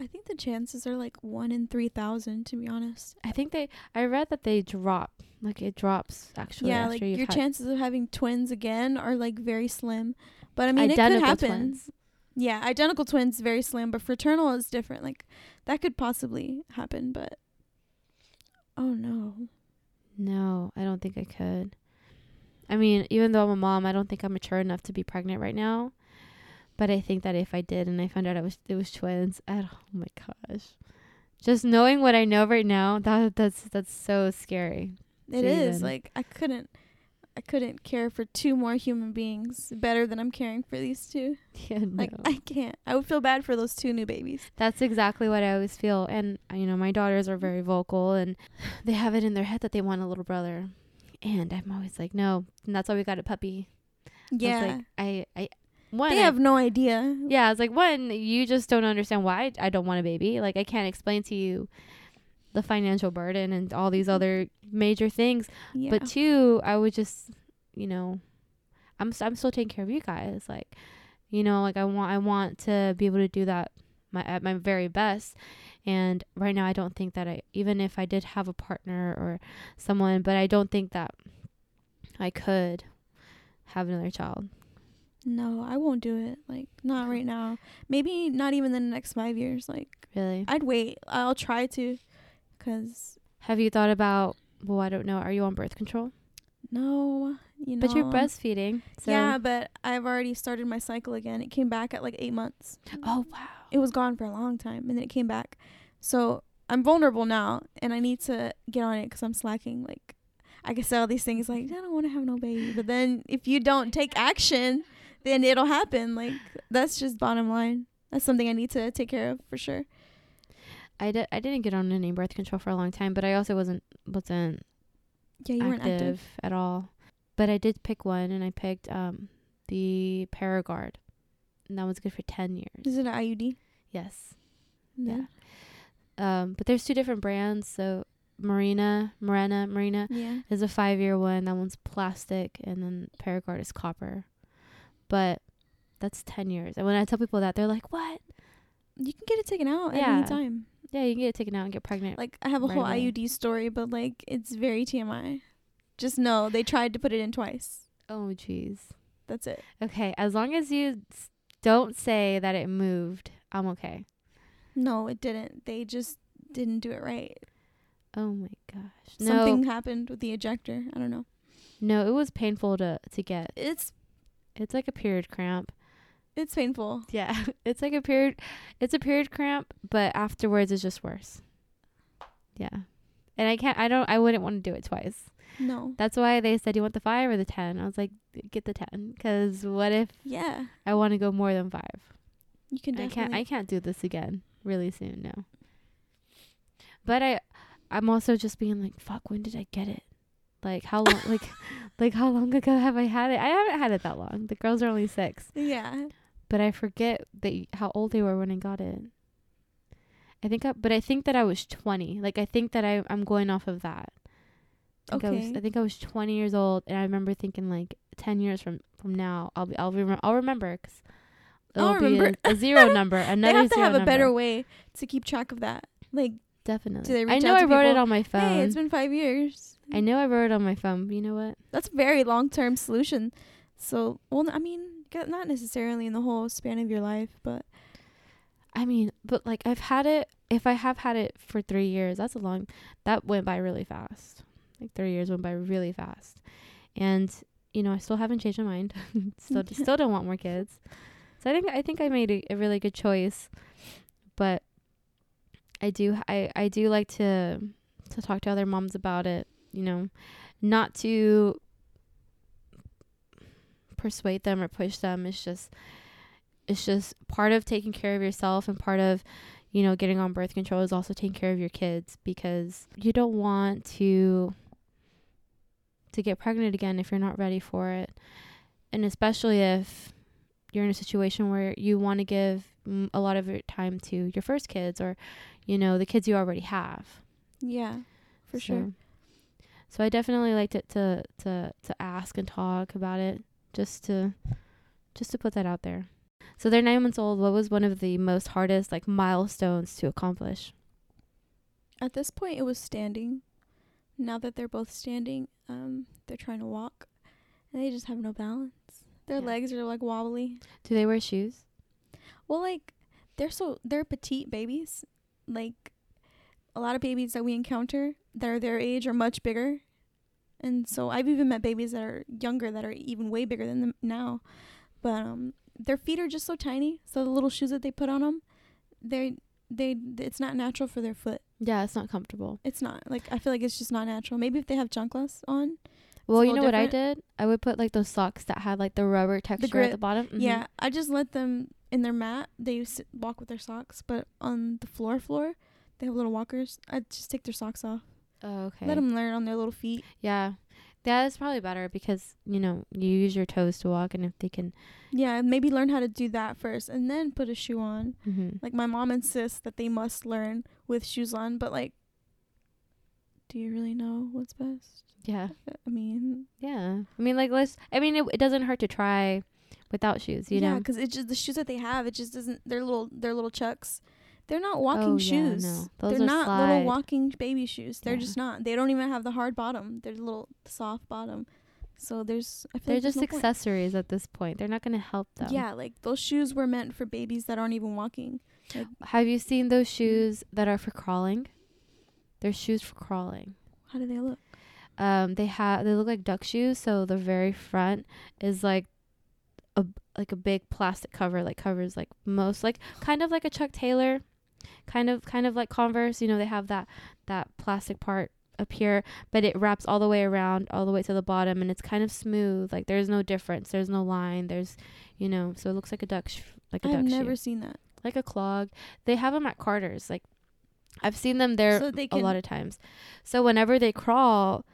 I think the chances are like one in three thousand. To be honest. I think they. I read that they drop. Like it drops actually. yeah, like your chances of having twins again are like very slim. But I mean, identical it could happen. twins. Yeah, identical twins very slim, but fraternal is different. Like that could possibly happen, but oh no. No, I don't think I could. I mean, even though I'm a mom, I don't think I'm mature enough to be pregnant right now. But I think that if I did and I found out it was it was twins, I oh my gosh. Just knowing what I know right now, that that's that's so scary. It is like I couldn't I couldn't care for two more human beings better than I'm caring for these two. Yeah, Like. I can't. I would feel bad for those two new babies. That's exactly what I always feel. And, you know, my daughters are very vocal and they have it in their head that they want a little brother. And I'm always like, no. And that's why we got a puppy. I Yeah. like, I, I, one, they I- have no idea. yeah, I was like, one, you just don't understand why I don't want a baby. Like, I can't explain to you the financial burden and all these other major things. Yeah. But two, I would just, you know, I'm I'm still taking care of you guys. Like, you know, like I want I want to be able to do that my at my very best. And right now, I don't think that I even if I did have a partner or someone, but I don't think that I could have another child. No, I won't do it. Like not right now. Maybe not even the next 5 years. Like Really? I'd wait. I'll try to cuz Have you thought about? Well, I don't know. Are you on birth control? no, you know. But you're breastfeeding. So Yeah, but I've already started my cycle again. It came back at like 8 months. Oh wow. it was gone for a long time and then it came back. So I'm vulnerable now and I need to get on it because I'm slacking. Like, I can say all these things like, I don't want to have no baby. But then if you don't take action, then it'll happen. Like, that's just bottom line. That's something I need to take care of for sure. I did. I didn't get on any birth control for a long time, but I also wasn't wasn't Yeah, you weren't active, active. at all. But I did pick one, and I picked um the Paragard, and that was good for ten years. Is it an IUD? Yes. Yeah. Um, but there's two different brands. So Marina, Morena, Marina Yeah. is a five year one. That one's plastic, and then Paragard is copper. But that's ten years. And when I tell people that, they're like, "What? You can get it taken out at Yeah. any time. Yeah, you can get it taken out and get pregnant." Like, I have a Right whole away. IUD story, but like, it's very TMI. Just know they tried to put it in twice. oh, jeez. That's it. Okay, as long as you s- don't say that it moved, I'm okay. No, it didn't. They just didn't do it right. Oh my gosh. Something No, happened with the ejector. I don't know. no, it was painful to to get. It's It's like a period cramp. It's painful. Yeah, it's like a period. It's a period cramp, but afterwards it's just worse. Yeah, and I can't. I don't. I wouldn't want to do it twice. No. That's why they said you want the five or the ten. I was like, get the ten, because what if Yeah. I want to go more than five? You can I can't. I can't do this again really soon. No. But I, I'm also just being like, fuck. When did I get it? Like how long? like, like how long ago have I had it? I haven't had it that long. The girls are only six. yeah. but I forget that y- how old they were when I got it. I think, I, but I think that I was twenty. Like I think that I I'm going off of that. I think I was Okay. I think I was twenty years old, and I remember thinking like ten years from from now I'll be I'll remember I'll remember because I'll it'll be remember. a, a zero number. They Another have to have a number. better way to keep track of that. Like, Definitely. Do they I know I wrote it on my phone. hey, it's been five years. I know I wrote it on my phone. But you know what? That's a very long term solution. So, well, I mean, not necessarily in the whole span of your life, but I mean, but like I've had it. If I have had it for three years, that's a long. That went by really fast. Like three years went by really fast, and you know I still haven't changed my mind. still, still don't want more kids. So I think I think I made a, a really good choice, but I do I I do like to to talk to other moms about it. You know, not to persuade them or push them. It's just it's just part of taking care of yourself and part of you know getting on birth control is also taking care of your kids because you don't want to to get pregnant again if you're not ready for it and especially if you're in a situation where you want to give a lot of your time to your first kids or you know the kids you already have yeah, for sure. so, so I definitely liked it to to to ask and talk about it just to just to put that out there. So they're nine months old. What was one of the most hardest like milestones to accomplish? At this point, it was standing. Now that they're both standing, um, they're trying to walk, and they just have no balance. Their Yeah. legs are like wobbly. Do they wear shoes? Well, like they're so they're petite babies. Like a lot of babies that we encounter that are their age are much bigger, and so I've even met babies that are younger that are even way bigger than them now. But um, their feet are just so tiny. So the little shoes that they put on them, they they it's not natural for their foot. Yeah, it's not comfortable. It's not like I feel like it's just not natural. Maybe if they have junkless on, Well, you know little what I did? I would put like those socks that had like the rubber texture at the bottom. Mhm. yeah, I just let them in their mat. They sit, walk with their socks, but on the floor floor, they have little walkers. I just take their socks off. Oh, okay. Let them learn on their little feet. Yeah. Yeah, that's probably better because, you know, you use your toes to walk and if they can Yeah, maybe learn how to do that first, and then put a shoe on. mm-hmm. Like my mom insists that they must learn with shoes on, but like, do you really know what's best? Yeah. I mean, Yeah. I mean like let's I mean it, it doesn't hurt to try without shoes, you yeah, know. because it's just the shoes that they have. It just doesn't. They're little. They're little chucks. They're not walking Oh, yeah, shoes. no. Those They're not slide. little walking baby shoes. They're Yeah. just not. They don't even have the hard bottom. They're little soft bottom. So there's. I feel They're like just no point. accessories at this point. They're not going to help them. Yeah, like those shoes were meant for babies that aren't even walking. Have you seen those shoes that are for crawling? They're shoes for crawling. How do they look? Um, they have they look like duck shoes. So the very front is like a like a big plastic cover, like covers like most like kind of like a Chuck Taylor, kind of kind of like Converse. You know, they have that that plastic part up here, but it wraps all the way around, all the way to the bottom, and it's kind of smooth. Like there's no difference. There's no line. There's, you know, so it looks like a duck, sh- like a I've duck never shoe, seen that. like a clog. They have them at Carter's. Like I've seen them there so they a lot of times. So whenever they crawl,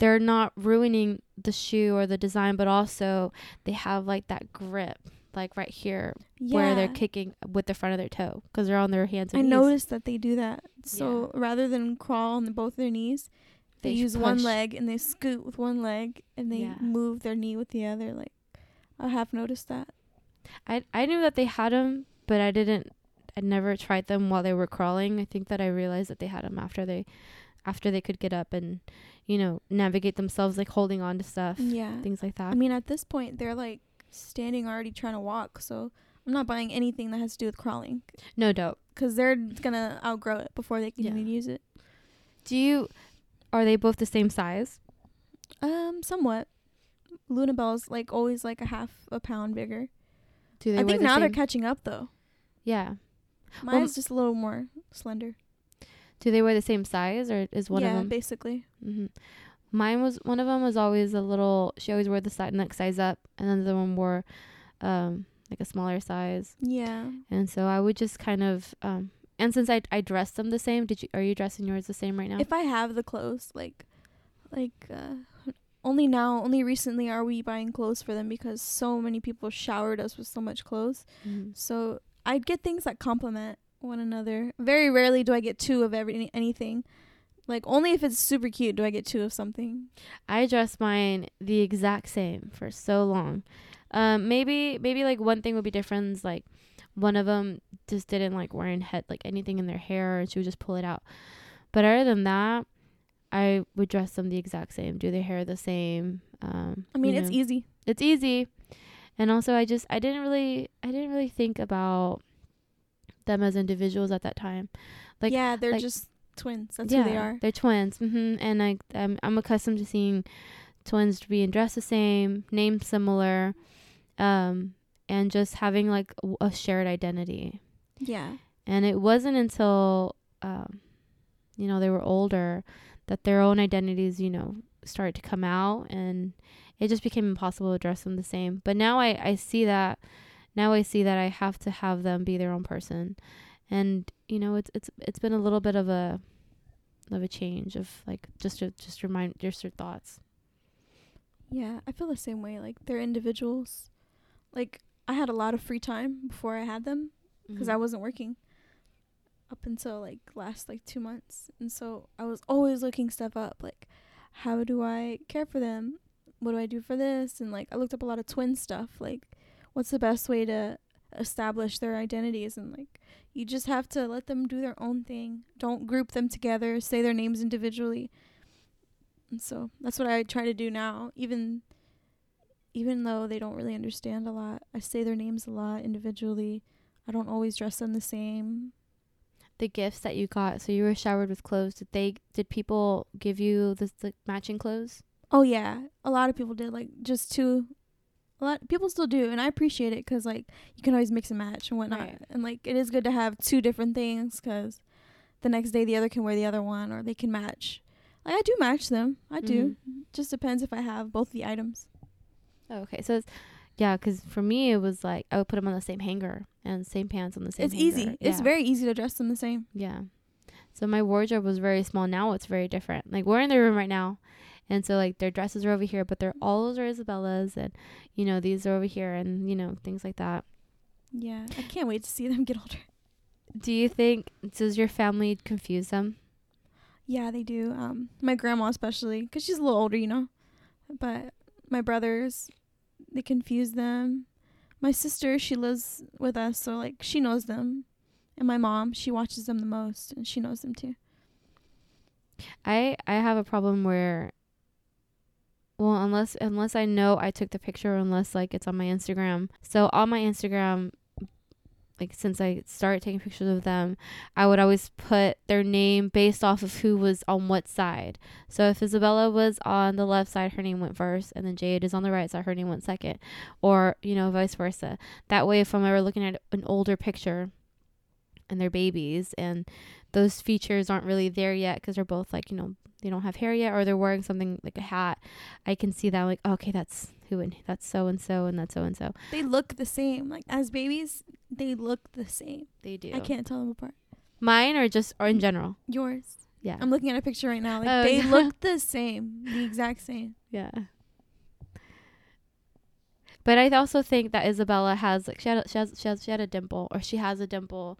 they're not ruining the shoe or the design, but also they have like that grip, like right here yeah. where they're kicking with the front of their toe because they're on their hands I and knees. I noticed that they do that. So rather than crawl on the, both their knees, they, They use one leg and they scoot with one leg and they Yeah. move their knee with the other. Like I have noticed that. I I knew that they had them, but I didn't. I never tried them while they were crawling. I think that I realized that they had them after they, after they could get up and, you know, navigate themselves, like holding on to stuff, Yeah. things like that. I mean, at this point, they're like standing already trying to walk. So I'm not buying anything that has to do with crawling no doubt. because they're gonna outgrow it before they can Yeah. even use it. Do you? Are they both the same size? Um, somewhat. Luna Belle's like always like a half a pound bigger. Do they I think the now they're catching up though. yeah. Mine's just a little more slender. Do they wear the same size or is one yeah, of them? basically. hmm Mine was one of them was always a little. She always wore the si- next size up, and then the other one wore, um, like a smaller size. Yeah. And so I would just kind of, um, and since I I dressed them the same, did you are you dressing yours the same right now? If I have the clothes, like, like, uh, only now, only recently are we buying clothes for them because so many people showered us with so much clothes. Mhm. So I'd get things that complement one another. Very rarely do I get two of every anything. Like only if it's super cute do I get two of something. I dressed mine the exact same for so long. Um, maybe maybe like one thing would be different. is, Like one of them just didn't like wearing head like anything in their hair, and she would just pull it out. But other than that, I would dress them the exact same, do their hair the same. Um, I mean, you it's easy. it's easy and also i just i didn't really i didn't really think about them as individuals at that time like- yeah, they're like- just twins. That's who they are. they're twins hmm and I, I'm, I'm accustomed to seeing twins being dressed the same named similar um and just having like a, a shared identity Yeah. and it wasn't until um you know they were older that their own identities you know started to come out and it just became impossible to dress them the same but now i i see that now i see that i have to have them be their own person and you know it's it's it's been a little bit of a of a change of like just to just remind just your thoughts Yeah, I feel the same way. Like they're individuals. Like I had a lot of free time before I had them because mm-hmm. I wasn't working up until like last like 2 months. And so I was always looking stuff up like how do I care for them? What do I do for this? And like I looked up a lot of twin stuff like what's the best way to establish their identities and like you just have to let them do their own thing. Don't group them together, say their names individually. And so that's what I try to do now. Even even though they don't really understand a lot, I say their names a lot individually. I don't always dress them the same. the gifts that you got so you were showered with clothes did they did people give you the, the matching clothes Oh yeah, a lot of people did like just two. A lot people still do, and I appreciate it 'cause like you can always mix and match and whatnot, Right. and like it is good to have two different things 'cause the next day the other can wear the other one or they can match. Like I do match them, I do. Mm-hmm. Just depends if I have both the items. Oh, okay. So it's yeah, because for me it was like I would put them on the same hanger and same pants on the same. it's easy. hanger. It's very easy to dress them the same. yeah. So my wardrobe was very small. Now it's very different. Like we're in the room right now, and so like their dresses are over here, but they're all those are Isabella's, and you know these are over here, and you know things like that. Yeah, I can't wait to see them get older. Do you think does your family confuse them? Yeah, they do. Um, my grandma especially cuz she's a little older, you know. But my brothers, they confuse them. My sister, she lives with us, so like she knows them. And my mom, she watches them the most, and she knows them too. I I have a problem where well unless unless I know I took the picture unless like it's on my Instagram. So on my Instagram like since I started taking pictures of them, I would always put their name based off of who was on what side. So if Isabella was on the left side, her name went first, and then Jade is on the right side, her name went second, or you know vice versa. That way, if I'm ever looking at an older picture, and they're babies, and those features aren't really there yet because they're both like you know they don't have hair yet or they're wearing something like a hat i can see that like okay that's who and that's so and so and that's so and so They look the same. Like as babies, they look the same. they do I can't tell them apart. mine or just or in general Yours. yeah I'm looking at a picture right now. Like Oh, they yeah. look the same, the exact same. yeah but i also think that isabella has like she had a, she has she has she had a dimple or she has a dimple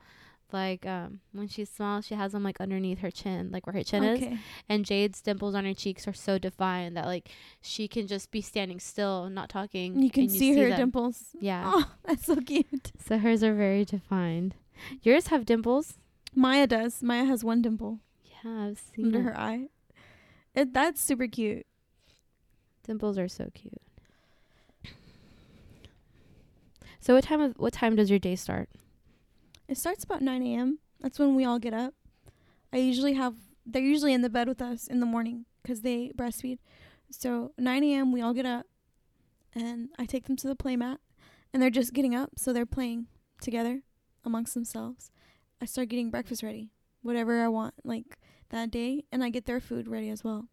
like um when she smiles she has them like underneath her chin like where her chin is and Jade's dimples on her cheeks are so defined that like she can just be standing still and not talking. You can and see, her them. dimples. Yeah. Oh, that's so cute. So hers are very defined. Yours have dimples. Maia does. Maia has one dimple Yeah, I've seen under it. her eye. It that's super cute. Dimples are so cute. So what time of what time does your day start? It starts about 9 a.m. That's when we all get up. I usually have, they're usually in the bed with us in the morning because they breastfeed. So 9 a.m. we all get up and I take them to the play mat, and they're just getting up, so they're playing together amongst themselves. I start getting breakfast ready, whatever I want, like that day, and I get their food ready as well.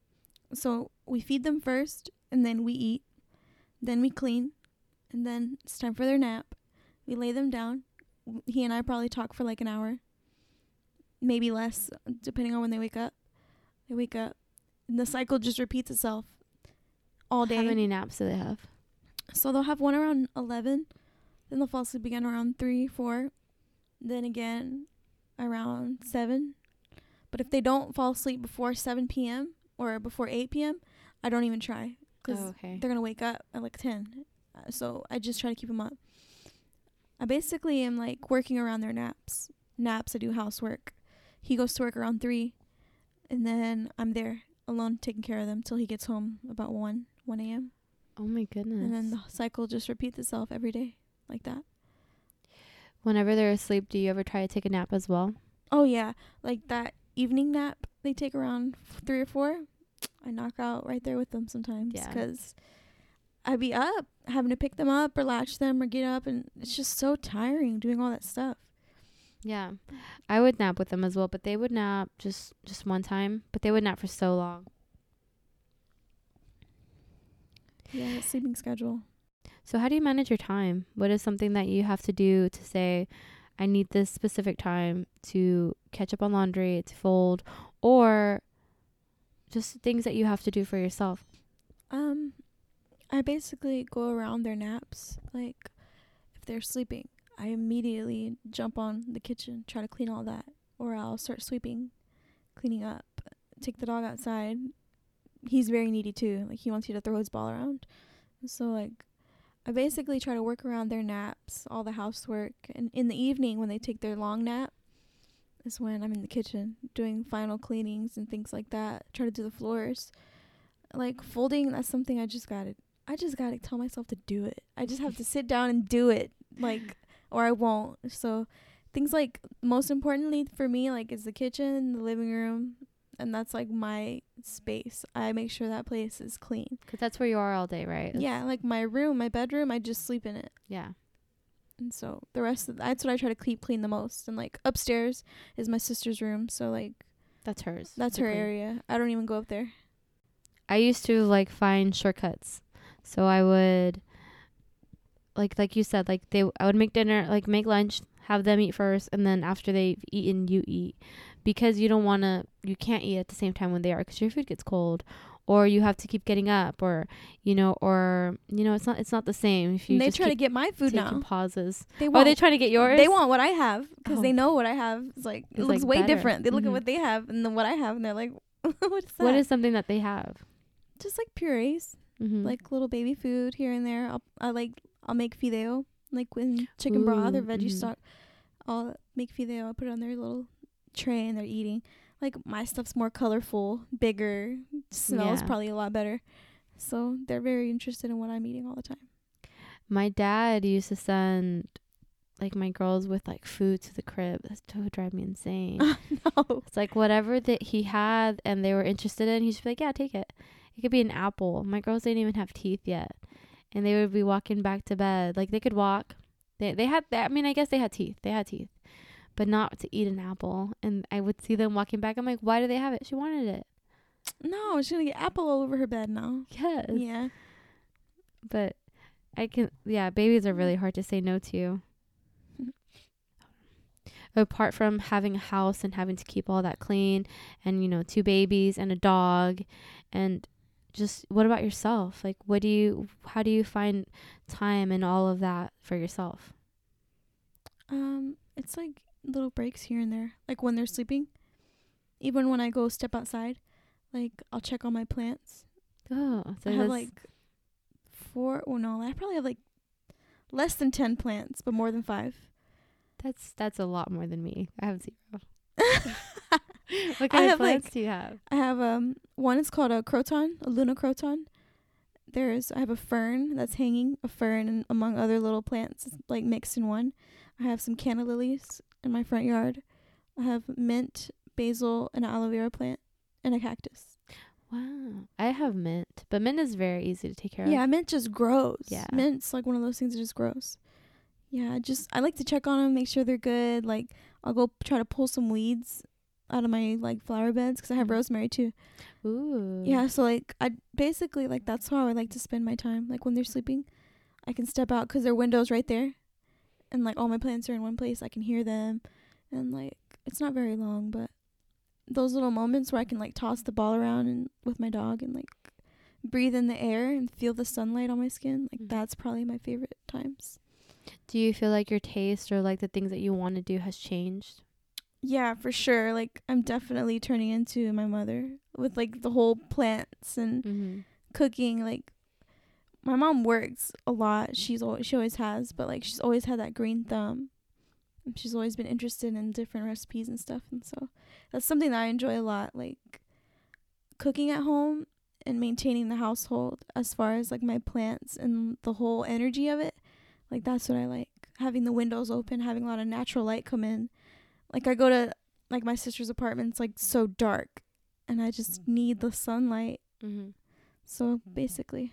So we feed them first, and then we eat, then we clean, and then it's time for their nap. We lay them down. He and I probably talk for like an hour, maybe less, depending on when they wake up. They wake up, and the cycle just repeats itself all day. How many naps do they have? So they'll have one around 11, then they'll fall asleep again around 3, 4, then again around 7. But if they don't fall asleep before 7 p.m. or before 8 p.m., I don't even try because Oh, okay. they're going to wake up at like 10. Uh, So I just try to keep them up. I basically am like working around their naps. Naps, I do housework. He goes to work around 3, and then I'm there alone taking care of them till he gets home about 1, 1 a.m. Oh my goodness. And then the cycle just repeats itself every day like that. Whenever they're asleep, do you ever try to take a nap as well? Oh yeah, like that evening nap they take around f- three or four. I knock out right there with them sometimes Yeah. I'd be up having to pick them up or latch them or get up, and it's just so tiring doing all that stuff. Yeah. I would nap with them as well, but they would nap just just one time, but they would nap for so long. Yeah, sleeping schedule. So how do you manage your time? What is something that you have to do to say I need this specific time to catch up on laundry, to fold, or just things that you have to do for yourself? Um, I basically go around their naps. Like, if they're sleeping, I immediately jump on the kitchen, try to clean all that, or I'll start sweeping, cleaning up, take the dog outside. He's very needy too. Like he wants you to throw his ball around. So like, I basically try to work around their naps, all the housework, and in the evening when they take their long nap, is when I'm in the kitchen doing final cleanings and things like that. Try to do the floors like folding that's something i just gotta i just gotta tell myself to do it i just have to sit down and do it like or i won't so things like most importantly for me like is the kitchen the living room and that's like my space i make sure that place is clean Because that's where you are all day, right? yeah like my room my bedroom i just sleep in it Yeah. and so the rest of that's what i try to keep clean the most and like upstairs is my sister's room so like That's hers. that's her clean. area i don't even go up there I used to like find shortcuts. So I would like like you said like they I would make dinner, like make lunch, have them eat first and then after they've eaten you eat because you don't want to you can't eat at the same time when they are cuz your food gets cold or you have to keep getting up or you know or you know it's not it's not the same if you and they try to get my food now pauses. they Are want they trying to get yours? They want what I have because Oh. they know what I have. It's like it looks like, way better. different. They look Mhm. at what they have and then what I have, and they're like, "What is that?" What is something that they have? just like purees, Mm-hmm. like little baby food here and there. I'll I like I'll make fideo, like with chicken broth or Ooh, veggie mhm. stock. I'll make fideo. I'll put it on their little tray and they're eating. Like my stuff's more colorful, bigger, smells Yeah. probably a lot better. So they're very interested in what I'm eating all the time. My dad used to send like my girls with like food to the crib. That would drive me insane. no. it's like whatever that he had and they were interested in, be like, Yeah, take it. It could be an apple. My girls didn't even have teeth yet. And they would be walking back to bed. Like they could walk. They they had I mean, I guess they had teeth. They had teeth. But not to eat an apple. And I would see them walking back. I'm like, Why do they have it? She wanted it. No, she's gonna get apple all over her bed now. Yes. Yeah. But I can yeah, babies are really hard to say no to. Apart from having a house and having to keep all that clean and you know, two babies and a dog and just what about yourself? Like what do you how do you find time and all of that for yourself? Um, it's like little breaks here and there, like when they're sleeping. Even when I go step outside, like I'll check on my plants. Oh, so I have like four. Well, no, I probably have like less than ten plants, but more than five. that's that's a lot more than me. I have zero. What kind of have, like- plants do you have? I have um one is called a croton, a luna croton. There's I have a fern that's hanging, a fern and among other little plants like mixed in one. I have some canna lilies in my front yard. I have mint, basil, and an aloe vera plant, and a cactus. Wow. I have mint, but mint is very easy to take care Yeah, of. Yeah, mint just grows. Yeah. Mint's like one of those things that just grows. Yeah, I just I like to check on them, make sure they're good. Like I'll go try to pull some weeds out of my like flower beds 'cause I have Mhm. rosemary too. Ooh. Yeah, so like I basically like that's how I like to spend my time. Like when they're sleeping, I can step out 'cause their window's right there, and like all my plants are in one place. I can hear them, and like it's not very long, but those little moments where I can like toss the ball around and with my dog and like breathe in the air and feel the sunlight on my skin, like Mhm. that's probably my favorite times. Do you feel like your taste or like the things that you want to do has changed? Yeah, for sure. Like I'm definitely turning into my mother with like the whole plants and Mm-hmm. cooking like my mom works a lot she's always she always has but like she's always had that green thumb And she's always been interested in different recipes and stuff and so that's something that i enjoy a lot like cooking at home and maintaining the household as far as like my plants and the whole energy of it like that's what i like having the windows open having a lot of natural light come in like i go to like my sister's apartment it's like so dark and i just need the sunlight Mm-hmm. so basically,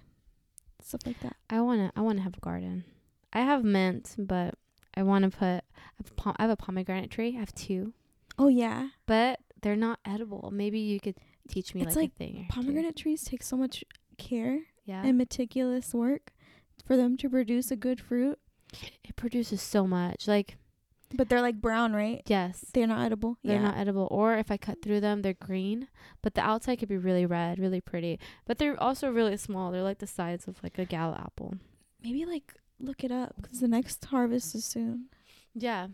stuff like that. I wanna I wanna have a garden. I have mint, but I wanna put I have, a pom- I have a pomegranate tree. I have two, Oh yeah, but they're not edible. Maybe you could teach me It's like, like a thing. Pomegranate trees take so much care Yeah, and meticulous work for them to produce a good fruit. it produces so much. Like But they're like brown, right? yes, They're not edible. they're yeah. not edible. Or if I cut through them, they're green, but the outside could be really red, really pretty. But they're also really small. They're like the size of like a gala apple. Maybe like look it up because the next harvest is soon. Yeah,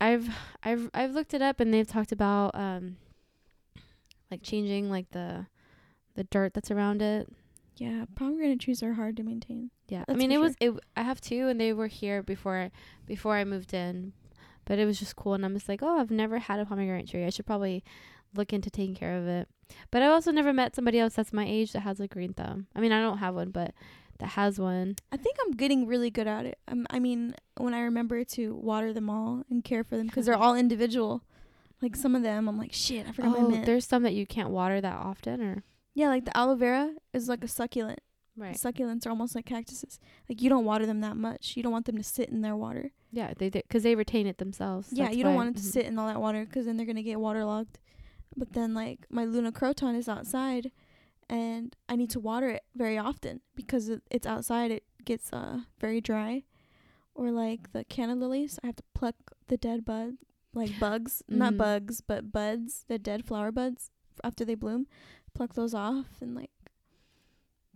I've I've I've looked it up and they've talked about um like changing like the the dirt that's around it. Yeah, pomegranate trees are hard to maintain. Yeah, I mean it was it. I have two and they were here before before I moved in, but it was just cool and I'm just like, oh, I've never had a pomegranate tree. I should probably look into taking care of it. But I've also never met somebody else that's my age that has a green thumb. I mean, I don't have one, but that has one. I think I'm getting really good at it. Um, I mean, when I remember to water them all and care for them because they're all individual. Like some of them, I'm like, shit, I forgot my Oh, mint. there's some that you can't water that often, or Yeah, like the aloe vera is like a succulent. right? Succulents are almost like cactuses. Like you don't water them that much. You don't want them to sit in their water. Yeah, they because they retain it themselves. yeah, you don't why- want it to mhm. sit in all that water 'cause then they're gonna get waterlogged. But then like my Luna croton is outside, and I need to water it very often because it, it's outside. It gets uh very dry, or like the canna lilies, I have to pluck the dead bud, like bugs, not Mhm. bugs, but buds, the dead flower buds after they bloom, pluck those off and like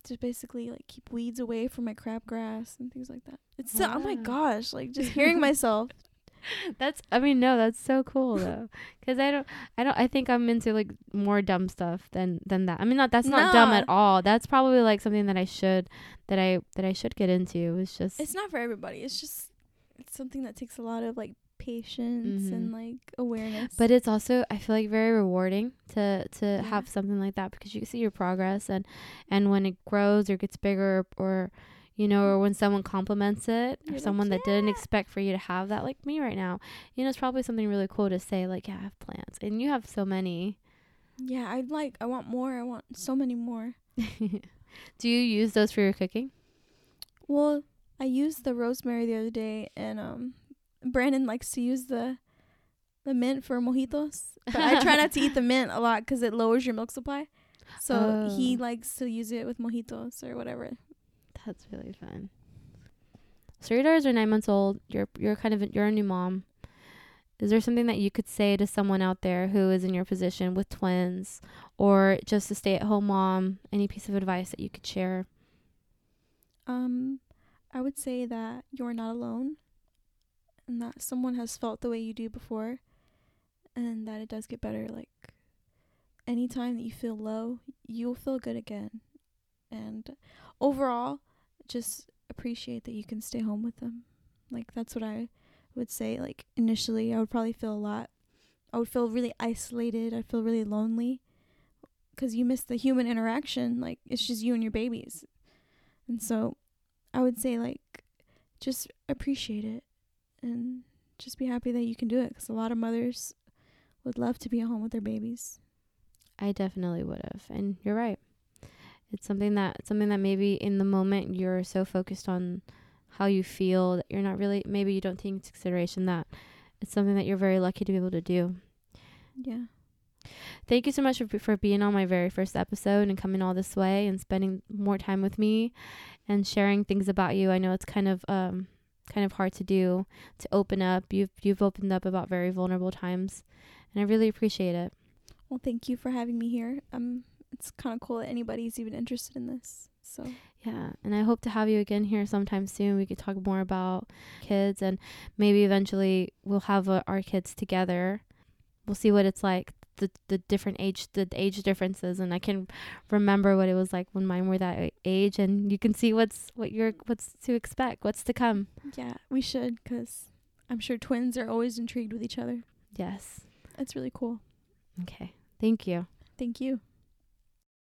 just basically like keep weeds away from my crabgrass and things like that. It's so, oh my gosh, like just hearing myself. That's I mean no, that's so cool though. Cuz I don't I don't I think I'm into like more dumb stuff than than that. I mean not that's not dumb at all. That's probably like something that I should that I that I should get into. It's just It's not for everybody. It's just it's something that takes a lot of like patience Mhm. and like awareness. but it's also I feel like very rewarding to to Yeah. have something like that because you see your progress and and when it grows or gets bigger or you know or when someone compliments it You're or like, someone that didn't expect for you to have that like me right now. You know it's probably something really cool to say like yeah, I have plants and you have so many. yeah, I like I want more. I want so many more. Do you use those for your cooking? Well, I used the rosemary the other day and um Brandon likes to use the the mint for mojitos. But I try not to eat the mint a lot because it lowers your milk supply. So he Oh. likes to use it with mojitos or whatever. That's really fun. So your daughters are nine months old. You're you're kind of a, you're a new mom. Is there something that you could say to someone out there who is in your position with twins, or just a stay-at-home mom? Any piece of advice that you could share? Um, I would say that you're not alone and that someone has felt the way you do before and that it does get better. Like, anytime that you feel low, you'll feel good again. And overall, just appreciate that you can stay home with them. Like, that's what I would say. Like, initially, I would probably feel a lot. I would feel really isolated. I'd feel really lonely because you miss the human interaction. Like, it's just you and your babies. And so I would say, like, just appreciate it and just be happy that you can do it because a lot of mothers would love to be at home with their babies. I definitely would have. And you're right. It's something that something that maybe in the moment you're so focused on how you feel that you're not really maybe you don't take into consideration that it's something that you're very lucky to be able to do. Yeah. Thank you so much for, for being on my very first episode and coming all this way and spending more time with me and sharing things about you. I know it's kind of um kind of hard to do to open up. You've you've opened up about very vulnerable times and I really appreciate it. Well, thank you for having me here. Um it's kind of cool that anybody's even interested in this. So yeah, and I hope to have you again here sometime soon. We could talk more about kids and maybe eventually we'll have uh, our kids together. We'll see what it's like the the different age the age differences and I can remember what it was like when mine were that age and you can see what's what you're what's to expect, what's to come. Yeah, we should cuz I'm sure twins are always intrigued with each other. Yes. That's really cool. Okay. Thank you. Thank you.